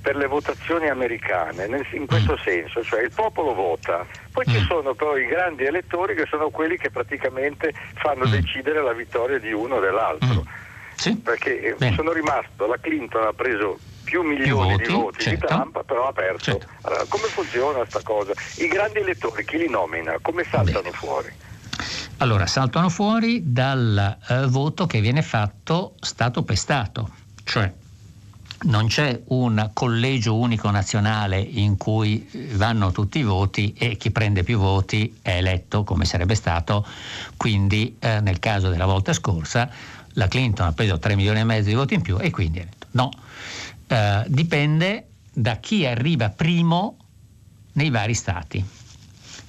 [SPEAKER 6] per le votazioni americane, in questo mm. senso, cioè il popolo vota, poi mm. ci sono però i grandi elettori che sono quelli che praticamente fanno mm. decidere la vittoria di uno o dell'altro. Mm.
[SPEAKER 2] Sì?
[SPEAKER 6] Perché Bene. sono rimasto, la Clinton ha preso più milioni più voti, di voti certo. di Trump, però ha perso. Certo. Allora, come funziona questa cosa? I grandi elettori chi li nomina? Come saltano Bene. fuori?
[SPEAKER 2] Allora, saltano fuori dal uh, voto che viene fatto stato per Stato, cioè non c'è un collegio unico nazionale in cui vanno tutti i voti e chi prende più voti è eletto come sarebbe stato, quindi eh, nel caso della volta scorsa la Clinton ha preso 3 milioni e mezzo di voti in più e quindi è eletto. No, eh, dipende da chi arriva primo nei vari stati.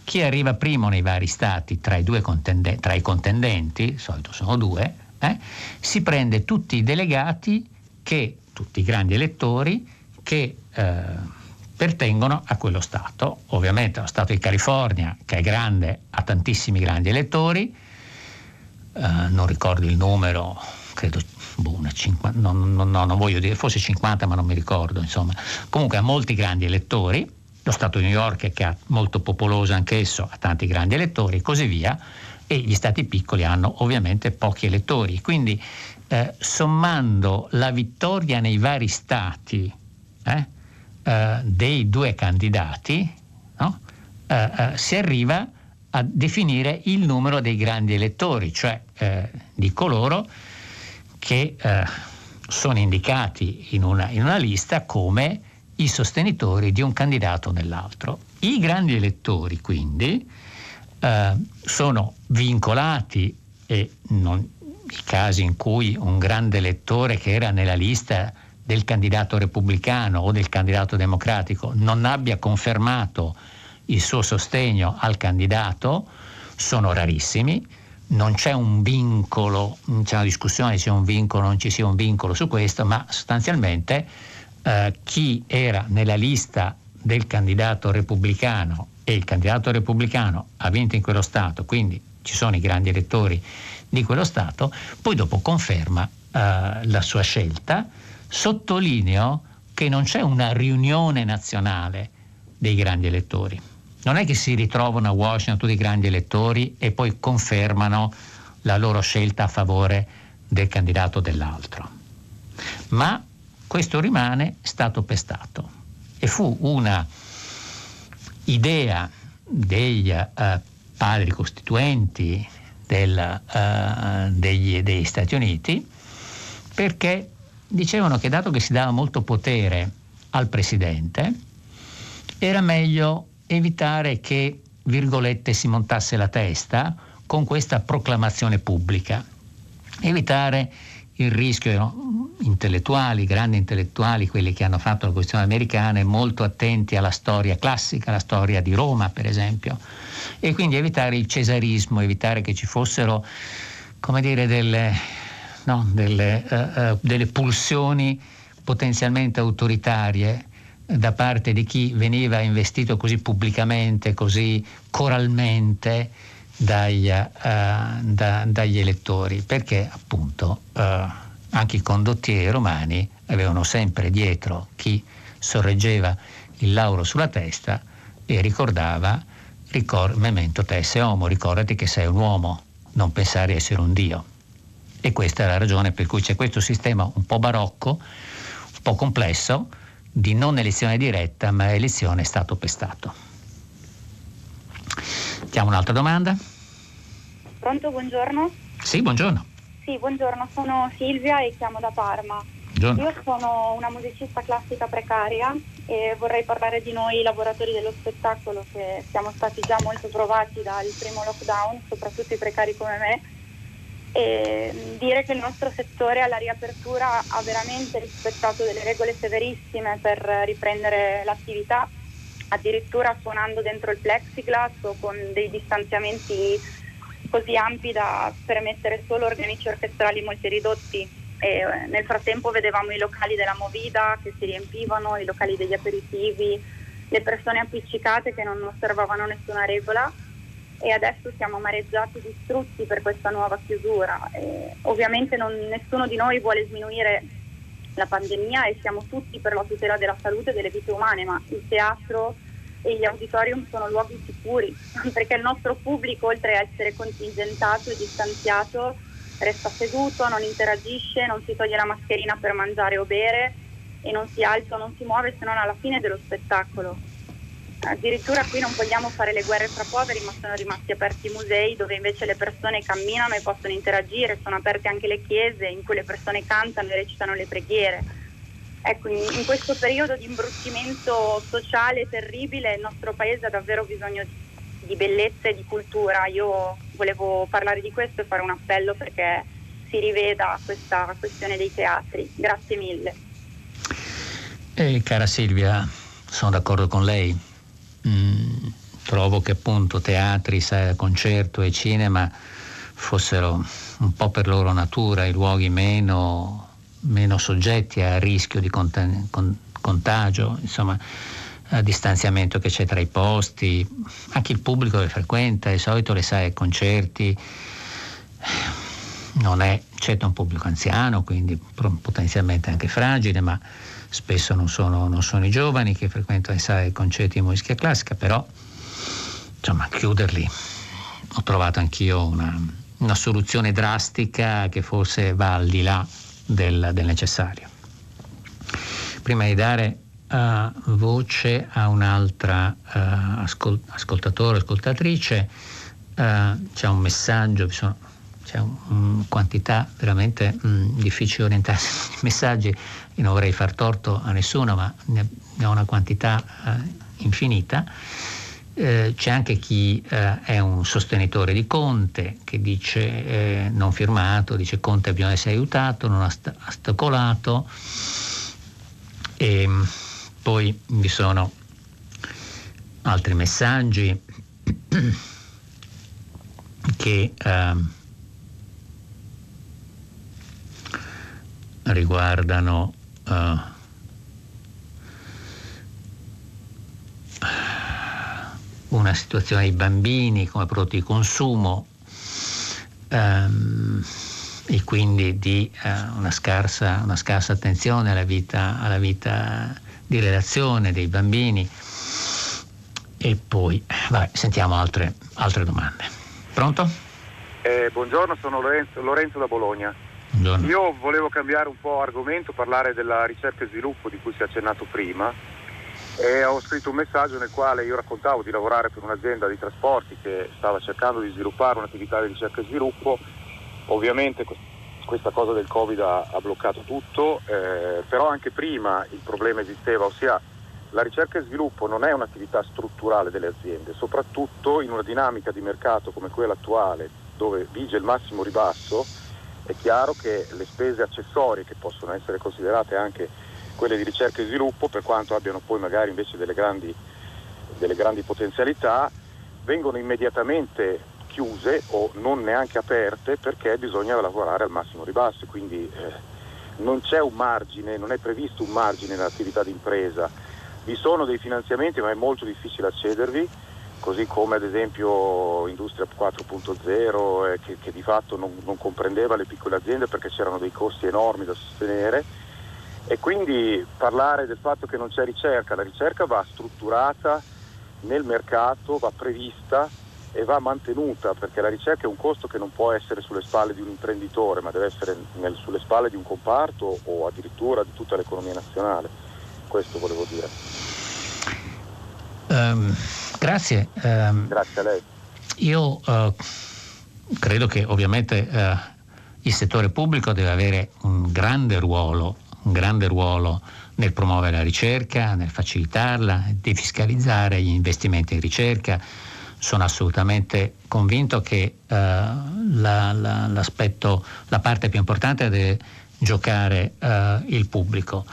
[SPEAKER 2] Chi arriva primo nei vari stati tra i, contende- tra i contendenti, di solito sono due, eh, si prende tutti i delegati che, tutti i grandi elettori che eh, pertengono a quello Stato. Ovviamente lo Stato di California, che è grande, ha tantissimi grandi elettori, eh, non ricordo il numero, credo boh, 50, no, no, no, non voglio dire, forse 50 ma non mi ricordo, insomma. Comunque ha molti grandi elettori, lo Stato di New York che è molto popoloso anch'esso, ha tanti grandi elettori e così via, e gli Stati piccoli hanno ovviamente pochi elettori. Quindi eh, sommando la vittoria nei vari Stati eh, eh, dei due candidati, no? Eh, eh, si arriva a definire il numero dei grandi elettori, cioè eh, di coloro che sono indicati in una, in una lista come i sostenitori di un candidato o nell'altro. I grandi elettori quindi eh, sono vincolati e non, i casi in cui un grande elettori che era nella lista del candidato repubblicano o del candidato democratico non abbia confermato il suo sostegno al candidato sono rarissimi, non c'è un vincolo, c'è una discussione se un vincolo o non ci sia un vincolo su questo, ma sostanzialmente eh, chi era nella lista del candidato repubblicano e il candidato repubblicano ha vinto in quello Stato, quindi ci sono i grandi elettori di quello Stato, poi dopo conferma eh, la sua scelta. Sottolineo che non c'è una riunione nazionale dei grandi elettori. Non è che si ritrovano a Washington tutti i grandi elettori e poi confermano la loro scelta a favore del candidato dell'altro. Ma questo rimane stato per stato e fu una idea degli uh, padri costituenti del, uh, degli, degli Stati Uniti perché dicevano che dato che si dava molto potere al presidente era meglio evitare che, virgolette, si montasse la testa con questa proclamazione pubblica, evitare il rischio, no? intellettuali, grandi intellettuali, quelli che hanno fatto la questione americana, molto attenti alla storia classica, alla storia di Roma per esempio, e quindi evitare il cesarismo, evitare che ci fossero, come dire, delle, no, delle, uh, uh, delle pulsioni potenzialmente autoritarie da parte di chi veniva investito così pubblicamente, così coralmente dagli, uh, da, dagli elettori, perché appunto uh, anche i condottieri romani avevano sempre dietro chi sorreggeva il lauro sulla testa e ricordava ricor- memento te sei uomo, ricordati che sei un uomo, non pensare di essere un dio. E questa è la ragione per cui c'è questo sistema un po' barocco, un po' complesso, di non elezione diretta, ma elezione Stato per Stato. Chiamo un'altra domanda.
[SPEAKER 7] Pronto, buongiorno.
[SPEAKER 2] Sì, buongiorno.
[SPEAKER 7] Sì, buongiorno, sono Silvia e chiamo da Parma.
[SPEAKER 2] Buongiorno.
[SPEAKER 7] Io sono una musicista classica precaria e vorrei parlare di noi lavoratori dello spettacolo che siamo stati già molto provati dal primo lockdown, soprattutto i precari come me e dire che il nostro settore alla riapertura ha veramente rispettato delle regole severissime per riprendere l'attività, addirittura suonando dentro il plexiglass o con dei distanziamenti così ampi da permettere solo organici orchestrali molto ridotti. E eh, nel frattempo vedevamo i locali della Movida che si riempivano, i locali degli aperitivi, le persone appiccicate che non osservavano nessuna regola e adesso siamo amareggiati, distrutti per questa nuova chiusura. E ovviamente non, nessuno di noi vuole sminuire la pandemia e siamo tutti per la tutela della salute e delle vite umane, ma il teatro e gli auditorium sono luoghi sicuri, perché il nostro pubblico, oltre a essere contingentato e distanziato, resta seduto, non interagisce, non si toglie la mascherina per mangiare o bere e non si alza o non si muove se non alla fine dello spettacolo. Addirittura qui non vogliamo fare le guerre fra poveri, ma sono rimasti aperti i musei dove invece le persone camminano e possono interagire, sono aperte anche le chiese in cui le persone cantano e recitano le preghiere. Ecco, in, in questo periodo di imbruttimento sociale terribile il nostro paese ha davvero bisogno di, di bellezza e di cultura. Io volevo parlare di questo e fare un appello perché si riveda questa questione dei teatri. Grazie mille.
[SPEAKER 2] Eh, cara Silvia, sono d'accordo con lei. Mm, trovo che appunto teatri, concerto e cinema fossero un po' per loro natura i luoghi meno, meno soggetti a rischio di contagio, insomma a distanziamento che c'è tra i posti, anche il pubblico che frequenta, di solito le sale concerti non è certo un pubblico anziano, quindi potenzialmente anche fragile, ma spesso non sono, non sono i giovani che frequentano le sale concerti di musica classica, però insomma chiuderli ho trovato anch'io una, una soluzione drastica che forse va al di là del, del necessario. Prima di dare uh, voce a un'altra uh, ascol- ascoltatore, ascoltatrice, uh, c'è un messaggio, sono, c'è una un, quantità veramente mh, difficile orientarsi nei messaggi, io non vorrei far torto a nessuno, ma ne, ho una quantità infinita. Eh, c'è anche chi eh, è un sostenitore di Conte che dice eh, non firmato, dice Conte bisogna essere aiutato, non ha ostacolato. E, ehm, poi vi sono altri messaggi che eh, riguardano eh, una situazione dei bambini come prodotti di consumo ehm, e quindi di eh, una, scarsa, una, scarsa, attenzione alla vita, alla vita, di relazione dei bambini. E poi vabbè, sentiamo altre, altre, domande. Pronto?
[SPEAKER 8] Eh, buongiorno, sono Lorenzo, Lorenzo da Bologna. Buongiorno. Io volevo cambiare un po' argomento, parlare della ricerca e sviluppo di cui si è accennato prima e ho scritto un messaggio nel quale io raccontavo di lavorare per un'azienda di trasporti che stava cercando di sviluppare un'attività di ricerca e sviluppo. Ovviamente questa cosa del Covid ha, ha bloccato tutto, eh, però anche prima il problema esisteva, ossia la ricerca e sviluppo non è un'attività strutturale delle aziende, soprattutto in una dinamica di mercato come quella attuale dove vige il massimo ribasso, è chiaro che le spese accessorie che possono essere considerate anche quelle di ricerca e sviluppo, per quanto abbiano poi magari invece delle grandi, delle grandi potenzialità, vengono immediatamente chiuse o non neanche aperte perché bisogna lavorare al massimo ribasso, quindi eh, non c'è un margine, non è previsto un margine nell'attività di impresa. Vi sono dei finanziamenti ma è molto difficile accedervi, così come ad esempio Industria 4.0 eh, che, che, di fatto non, non comprendeva le piccole aziende perché c'erano dei costi enormi da sostenere e quindi parlare del fatto che non c'è ricerca, la ricerca va strutturata nel mercato, va prevista e va mantenuta perché la ricerca è un costo che non può essere sulle spalle di un imprenditore ma deve essere nel, sulle spalle di un comparto o addirittura di tutta l'economia nazionale. Questo volevo dire.
[SPEAKER 2] Um, grazie. Um,
[SPEAKER 8] grazie a lei.
[SPEAKER 2] Io uh, credo che ovviamente uh, il settore pubblico deve avere un grande ruolo un grande ruolo nel promuovere la ricerca, nel facilitarla, defiscalizzare gli investimenti in ricerca. Sono assolutamente convinto che uh, la, la, l'aspetto, la parte più importante deve giocare il pubblico.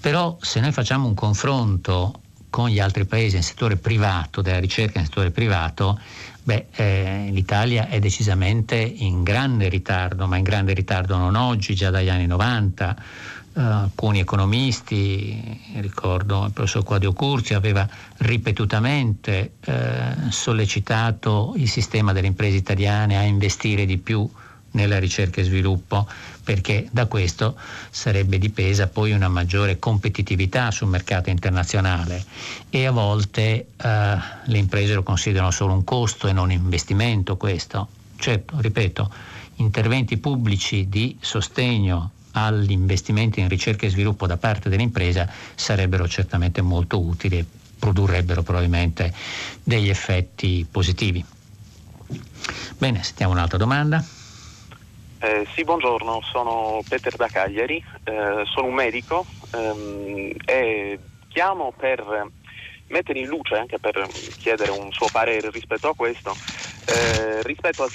[SPEAKER 2] Però se noi facciamo un confronto con gli altri paesi nel settore privato, della ricerca nel settore privato, beh, eh, l'Italia è decisamente in grande ritardo, ma in grande ritardo non oggi, già dagli anni 90 eh, alcuni economisti, ricordo il professor Quadio Curzi, aveva ripetutamente eh, sollecitato il sistema delle imprese italiane a investire di più nella ricerca e sviluppo perché da questo sarebbe dipesa poi una maggiore competitività sul mercato internazionale e a volte eh, le imprese lo considerano solo un costo e non un investimento questo. Certo, ripeto, interventi pubblici di sostegno agli investimenti in ricerca e sviluppo da parte dell'impresa sarebbero certamente molto utili produrrebbero probabilmente degli effetti positivi. Bene, sentiamo un'altra domanda.
[SPEAKER 9] Eh, sì, buongiorno, sono Peter da Cagliari, eh, sono un medico ehm, e chiamo per mettere in luce, anche per chiedere un suo parere rispetto a questo, eh, rispetto a,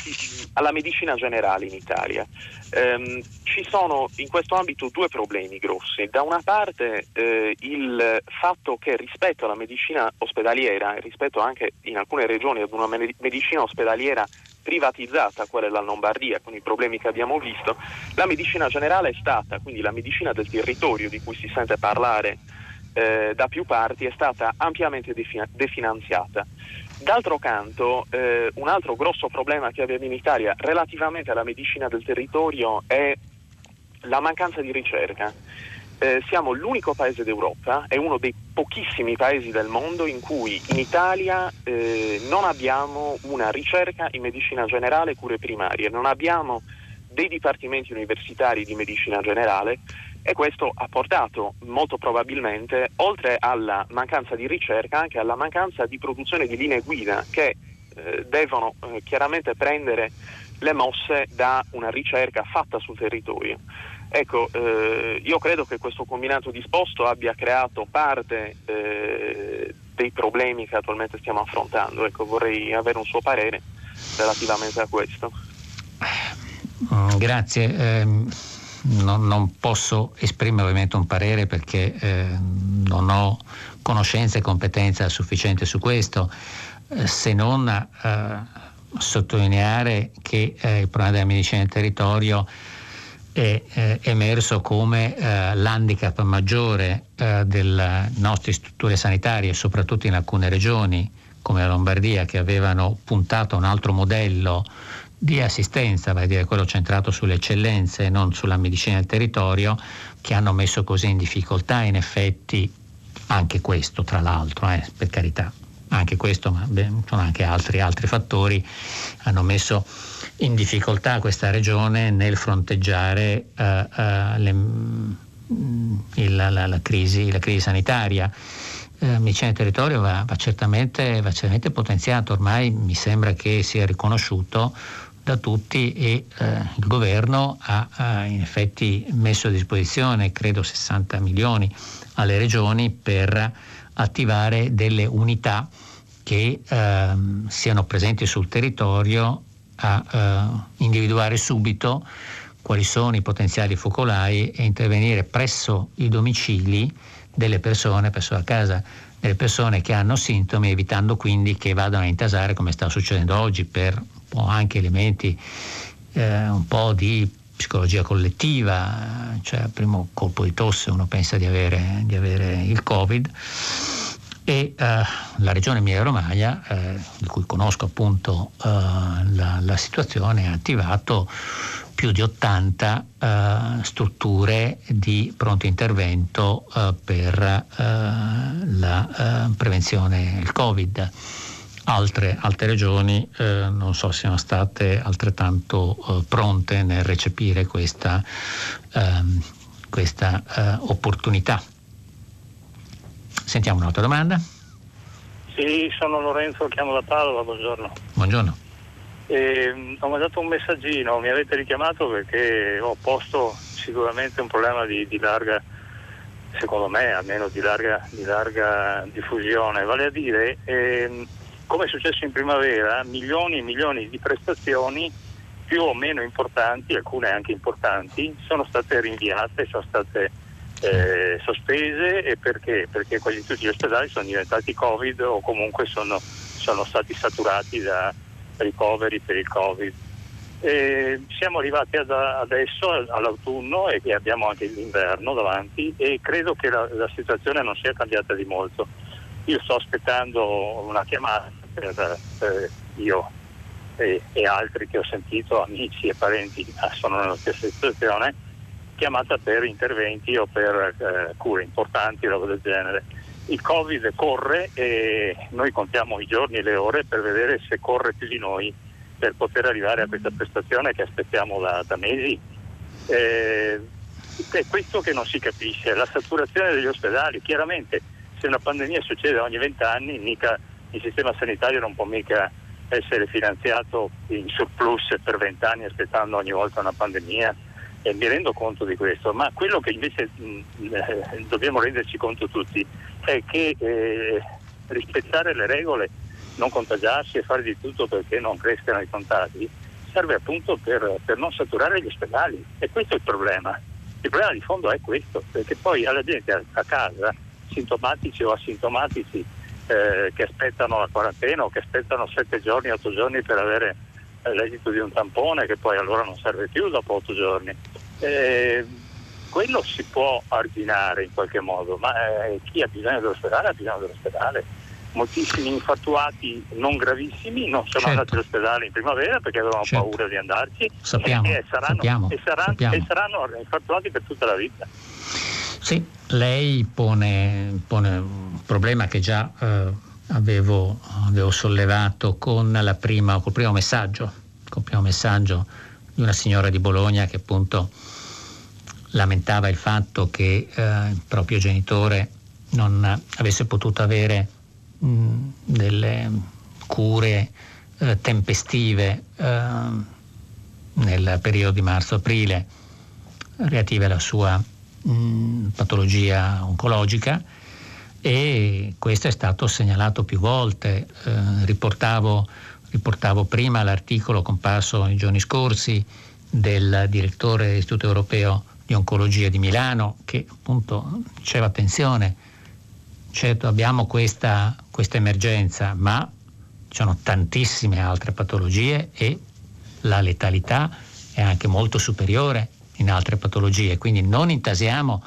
[SPEAKER 9] alla medicina generale in Italia. Eh, ci sono in questo ambito due problemi grossi. Da una parte eh, il fatto che rispetto alla medicina ospedaliera, rispetto anche in alcune regioni ad una medicina ospedaliera privatizzata, quella della Lombardia, con i problemi che abbiamo visto, la medicina generale è stata, quindi la medicina del territorio di cui si sente parlare eh, da più parti, è stata ampiamente defin- definanziata. D'altro canto, eh, un altro grosso problema che abbiamo in Italia relativamente alla medicina del territorio è la mancanza di ricerca. Eh, siamo l'unico paese d'Europa, è uno dei pochissimi paesi del mondo in cui in Italia eh, non abbiamo una ricerca in medicina generale e cure primarie, non abbiamo dei dipartimenti universitari di medicina generale e questo ha portato molto probabilmente, oltre alla mancanza di ricerca, anche alla mancanza di produzione di linee guida che eh, devono eh, chiaramente prendere le mosse da una ricerca fatta sul territorio. Ecco, eh, io credo che questo combinato disposto abbia creato parte eh, dei problemi che attualmente stiamo affrontando. Ecco, vorrei avere un suo parere relativamente a questo.
[SPEAKER 2] Grazie. Eh, non, non, posso esprimere ovviamente un parere perché eh, non ho conoscenza e competenza sufficiente su questo, eh, se non eh, sottolineare che il problema della medicina del territorio è eh, emerso come eh, l'handicap maggiore eh, delle nostre strutture sanitarie, soprattutto in alcune regioni come la Lombardia, che avevano puntato a un altro modello di assistenza, vale dire quello centrato sulle eccellenze e non sulla medicina del territorio, che hanno messo così in difficoltà in effetti anche questo, tra l'altro, eh, per carità, anche questo, ma beh, sono anche altri, altri fattori, hanno messo in difficoltà questa regione nel fronteggiare uh, uh, le, mm, il, la, la, crisi, la, crisi, sanitaria. Uh, medicina del territorio va, va, certamente, va certamente potenziato, ormai mi sembra che sia riconosciuto da tutti e eh, il governo ha, ha, in effetti messo a disposizione credo 60 milioni alle regioni per attivare delle unità che eh, siano presenti sul territorio a eh, individuare subito quali sono i potenziali focolai e intervenire presso i domicili delle persone, presso la casa delle persone che hanno sintomi, evitando quindi che vadano a intasare come sta succedendo oggi per anche elementi eh, un po' di psicologia collettiva, cioè al primo colpo di tosse uno pensa di avere, di avere il Covid e uh, la regione Emilia-Romagna, eh, di cui conosco appunto uh, la, la, situazione, ha attivato più di 80 uh, strutture di pronto intervento per la prevenzione del Covid. Altre, altre regioni non so siano state altrettanto pronte nel recepire questa, ehm, questa opportunità. Sentiamo un'altra domanda.
[SPEAKER 10] Sì, sono Lorenzo, chiamo da Padova, buongiorno.
[SPEAKER 2] Buongiorno.
[SPEAKER 10] Eh, ho mandato un messaggino, mi avete richiamato perché ho posto sicuramente un problema di, di larga, secondo me almeno di larga, di larga diffusione, vale a dire, eh, come è successo in primavera, milioni e milioni di prestazioni più o meno importanti, alcune anche importanti, sono state rinviate, sono state eh, sospese e perché? Perché quasi tutti gli ospedali sono diventati Covid o comunque sono, sono stati saturati da ricoveri per il Covid. E siamo arrivati ad adesso all'autunno e abbiamo anche l'inverno davanti e credo che la, la, situazione non sia cambiata di molto. Io sto aspettando una chiamata per, per io e, e, altri che ho sentito, amici e parenti sono nella stessa situazione chiamata per interventi o per eh, cure importanti, roba del genere. Il Covid corre e noi contiamo i giorni e le ore per vedere se corre più di noi per poter arrivare a questa prestazione che aspettiamo da, da mesi. Eh, è questo che non si capisce, la saturazione degli ospedali. Chiaramente se una pandemia succede ogni vent'anni, mica il sistema sanitario non può mica essere finanziato in surplus per vent'anni aspettando ogni volta una pandemia e mi rendo conto di questo, ma quello che invece mh, eh, dobbiamo renderci conto tutti è che eh, rispettare le regole, non contagiarsi e fare di tutto perché non crescano i contagi serve appunto per, per non saturare gli ospedali e questo è il problema. Il problema di fondo è questo, perché poi alla gente a casa, sintomatici o asintomatici, eh, che aspettano la quarantena o che aspettano sette giorni, otto giorni per avere eh, l'esito di un tampone che poi allora non serve più dopo otto giorni. Eh, quello si può arginare in qualche modo, ma eh, chi ha bisogno dell'ospedale ha bisogno dell'ospedale. Moltissimi infatuati non gravissimi non sono certo. andati all'ospedale in primavera perché avevano certo. paura di andarci
[SPEAKER 2] sappiamo,
[SPEAKER 10] e, saranno,
[SPEAKER 2] sappiamo,
[SPEAKER 10] e, saranno,
[SPEAKER 2] sappiamo.
[SPEAKER 10] e saranno infatuati per tutta la vita.
[SPEAKER 2] Sì, lei pone, pone un problema che già eh, avevo, avevo, sollevato con prima, col primo messaggio, col primo messaggio di una signora di Bologna che appunto lamentava il fatto che eh, il proprio genitore non avesse potuto avere mh, delle cure eh, tempestive eh, nel periodo di marzo-aprile relative alla sua mh, patologia oncologica e questo è stato segnalato più volte. Eh, riportavo, riportavo, prima l'articolo comparso nei giorni scorsi del direttore dell'Istituto Europeo di Oncologia di Milano che appunto diceva attenzione, certo abbiamo questa, questa emergenza, ma ci sono tantissime altre patologie e la letalità è anche molto superiore in altre patologie, quindi non intasiamo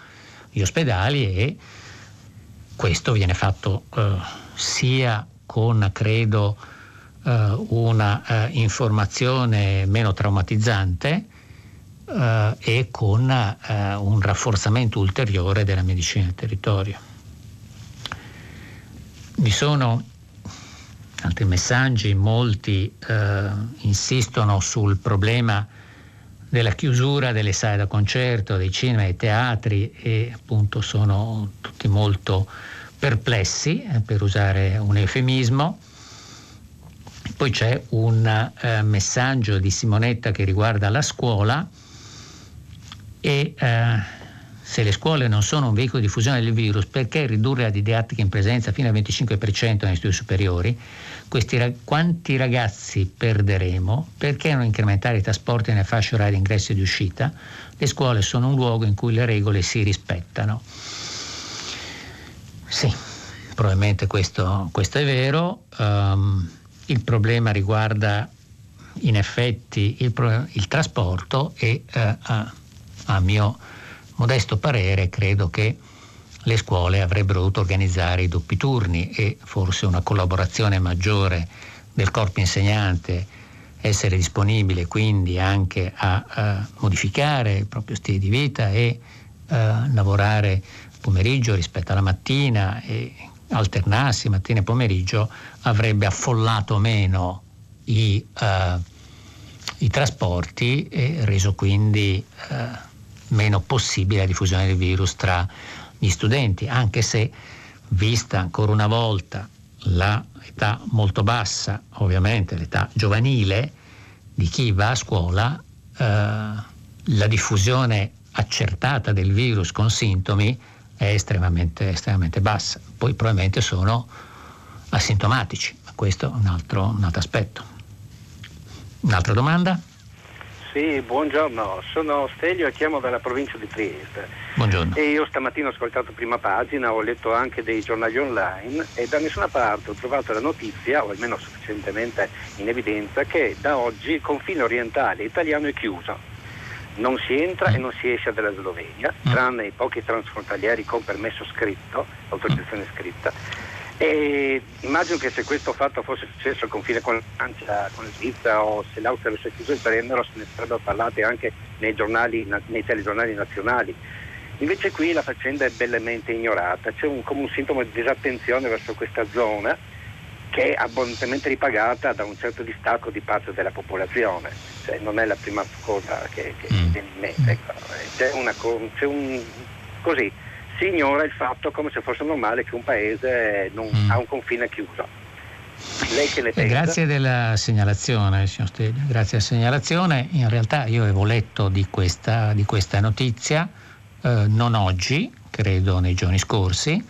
[SPEAKER 2] gli ospedali e questo viene fatto eh, sia con, credo, eh, una eh, informazione meno traumatizzante eh, e con eh, un rafforzamento ulteriore della medicina del territorio. Vi sono altri messaggi, molti eh, insistono sul problema della chiusura delle sale da concerto, dei cinema, dei teatri e appunto sono tutti molto perplessi, eh, per usare un eufemismo. Poi c'è un eh, messaggio di Simonetta che riguarda la scuola e eh, se le scuole non sono un veicolo di diffusione del virus, perché ridurre la didattica in presenza fino al 25% negli studi superiori? Questi, quanti ragazzi perderemo? Perché non incrementare i trasporti nelle fasce orarie di ingresso e di uscita? Le scuole sono un luogo in cui le regole si rispettano. Sì, probabilmente questo, questo è vero. Um, il problema riguarda in effetti il, il trasporto e uh, a, a mio modesto parere credo che le scuole avrebbero dovuto organizzare i doppi turni e forse una collaborazione maggiore del corpo insegnante, essere disponibile quindi anche a, a modificare il proprio stile di vita e a lavorare pomeriggio rispetto alla mattina e alternarsi mattina e pomeriggio avrebbe affollato meno i, uh, i trasporti e reso quindi uh, meno possibile la diffusione del virus tra gli studenti, anche se vista ancora una volta l'età molto bassa, ovviamente l'età giovanile di chi va a scuola, eh, la diffusione accertata del virus con sintomi è estremamente, estremamente bassa. Poi probabilmente sono asintomatici, ma questo è un altro, un altro aspetto. Un'altra domanda?
[SPEAKER 11] Sì, buongiorno, sono Stelio e chiamo dalla provincia di Trieste.
[SPEAKER 2] Buongiorno.
[SPEAKER 11] E io stamattina ho ascoltato prima pagina, ho letto anche dei giornali online e da nessuna parte ho trovato la notizia, o almeno sufficientemente in evidenza, che da oggi il confine orientale italiano è chiuso. Non si entra e non si esce dalla Slovenia, mm. tranne i pochi transfrontalieri con permesso scritto, autorizzazione scritta e immagino che se questo fatto fosse successo al confine con la Francia, con la Svizzera o se l'Austria avesse chiuso il Brennero se ne sarebbero parlate anche nei, giornali, nei telegiornali nazionali. Invece qui la faccenda è bellamente ignorata, c'è un, come un sintomo di disattenzione verso questa zona che è abbondantemente ripagata da un certo distacco di parte della popolazione, cioè, non è la prima cosa che, che mm. viene in mente. Ecco. C'è, una, c'è un, così, si ignora il fatto come se fosse normale che un paese non mm. ha un confine chiuso.
[SPEAKER 2] Lei che ne pensa? Grazie della segnalazione, signor Steglia, grazie della segnalazione. In realtà io avevo letto di questa, di questa notizia, eh, non oggi, credo nei giorni scorsi,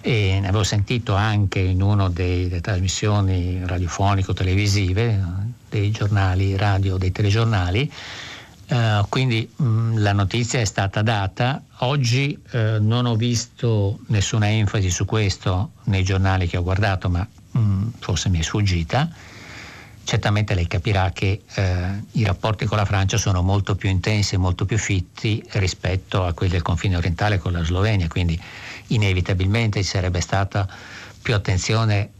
[SPEAKER 2] e ne avevo sentito anche in una delle trasmissioni radiofonico-televisive, dei giornali radio, dei telegiornali, Uh, quindi mh, mm, la notizia è stata data. Oggi uh, non ho visto nessuna enfasi su questo nei giornali che ho guardato, ma mh, mm, forse mi è sfuggita. Certamente lei capirà che uh, i rapporti con la Francia sono molto più intensi e molto più fitti rispetto a quelli del confine orientale con la Slovenia, quindi inevitabilmente ci sarebbe stata più attenzione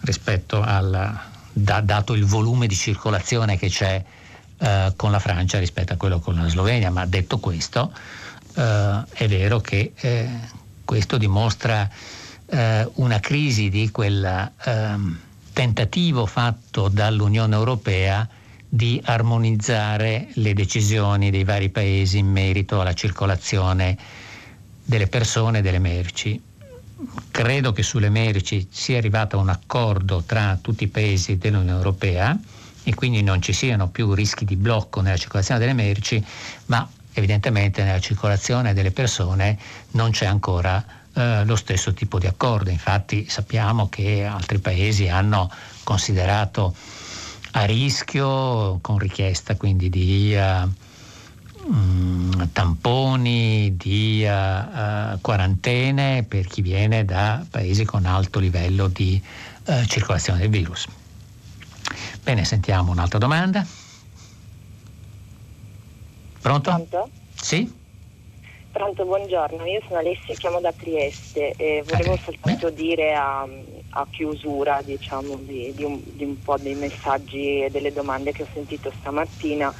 [SPEAKER 2] rispetto al da, dato il volume di circolazione che c'è eh, con la Francia rispetto a quello con la Slovenia, ma detto questo eh, è vero che eh, questo dimostra eh, una crisi di quel ehm, tentativo fatto dall'Unione Europea di armonizzare le decisioni dei vari paesi in merito alla circolazione delle persone e delle merci. Credo che sulle merci sia arrivato un accordo tra tutti i paesi dell'Unione Europea e quindi non ci siano più rischi di blocco nella circolazione delle merci, ma evidentemente nella circolazione delle persone non c'è ancora eh, lo stesso tipo di accordo. Infatti sappiamo che altri paesi hanno considerato a rischio, con richiesta quindi di uh, tamponi, di uh, quarantene per chi viene da paesi con alto livello di uh, circolazione del virus. Bene, sentiamo un'altra domanda. Pronto?
[SPEAKER 12] Pronto?
[SPEAKER 2] Sì?
[SPEAKER 12] Pronto, buongiorno, io sono Alessia, chiamo da Trieste e volevo soltanto dire a, a chiusura diciamo, di, di, un, di, un, po' dei messaggi e delle domande che ho sentito stamattina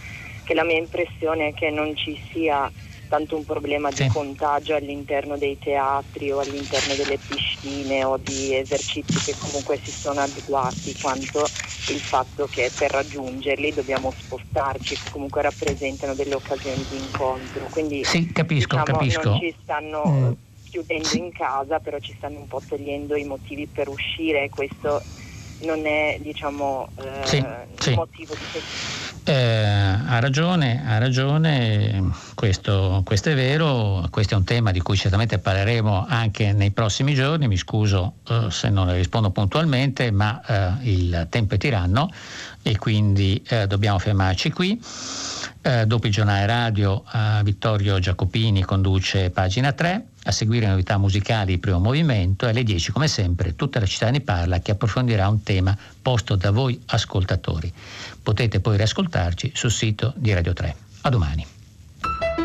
[SPEAKER 12] che la mia impressione è che non ci sia tanto un problema sì. di contagio all'interno dei teatri o all'interno delle piscine o di esercizi che comunque si sono adeguati, quanto il fatto che per raggiungerli dobbiamo spostarci, che comunque rappresentano delle occasioni di incontro. Quindi
[SPEAKER 2] sì, capisco,
[SPEAKER 12] diciamo,
[SPEAKER 2] capisco.
[SPEAKER 12] non ci stanno mm. chiudendo in casa, però ci stanno un po' togliendo i motivi per uscire e questo non è diciamo, eh, sì, il sì. motivo di questo.
[SPEAKER 2] Eh, ha ragione, ha ragione, questo, questo, è vero, questo è un tema di cui certamente parleremo anche nei prossimi giorni, mi scuso eh, se non le rispondo puntualmente, ma eh, il tempo è tiranno e quindi eh, dobbiamo fermarci qui. Eh, dopo il giornale radio eh, Vittorio Giacopini conduce pagina 3, a seguire novità musicali primo movimento e alle 10 come sempre tutta la città ne parla che approfondirà un tema posto da voi ascoltatori. Potete poi riascoltarci sul sito di Radio 3. A domani.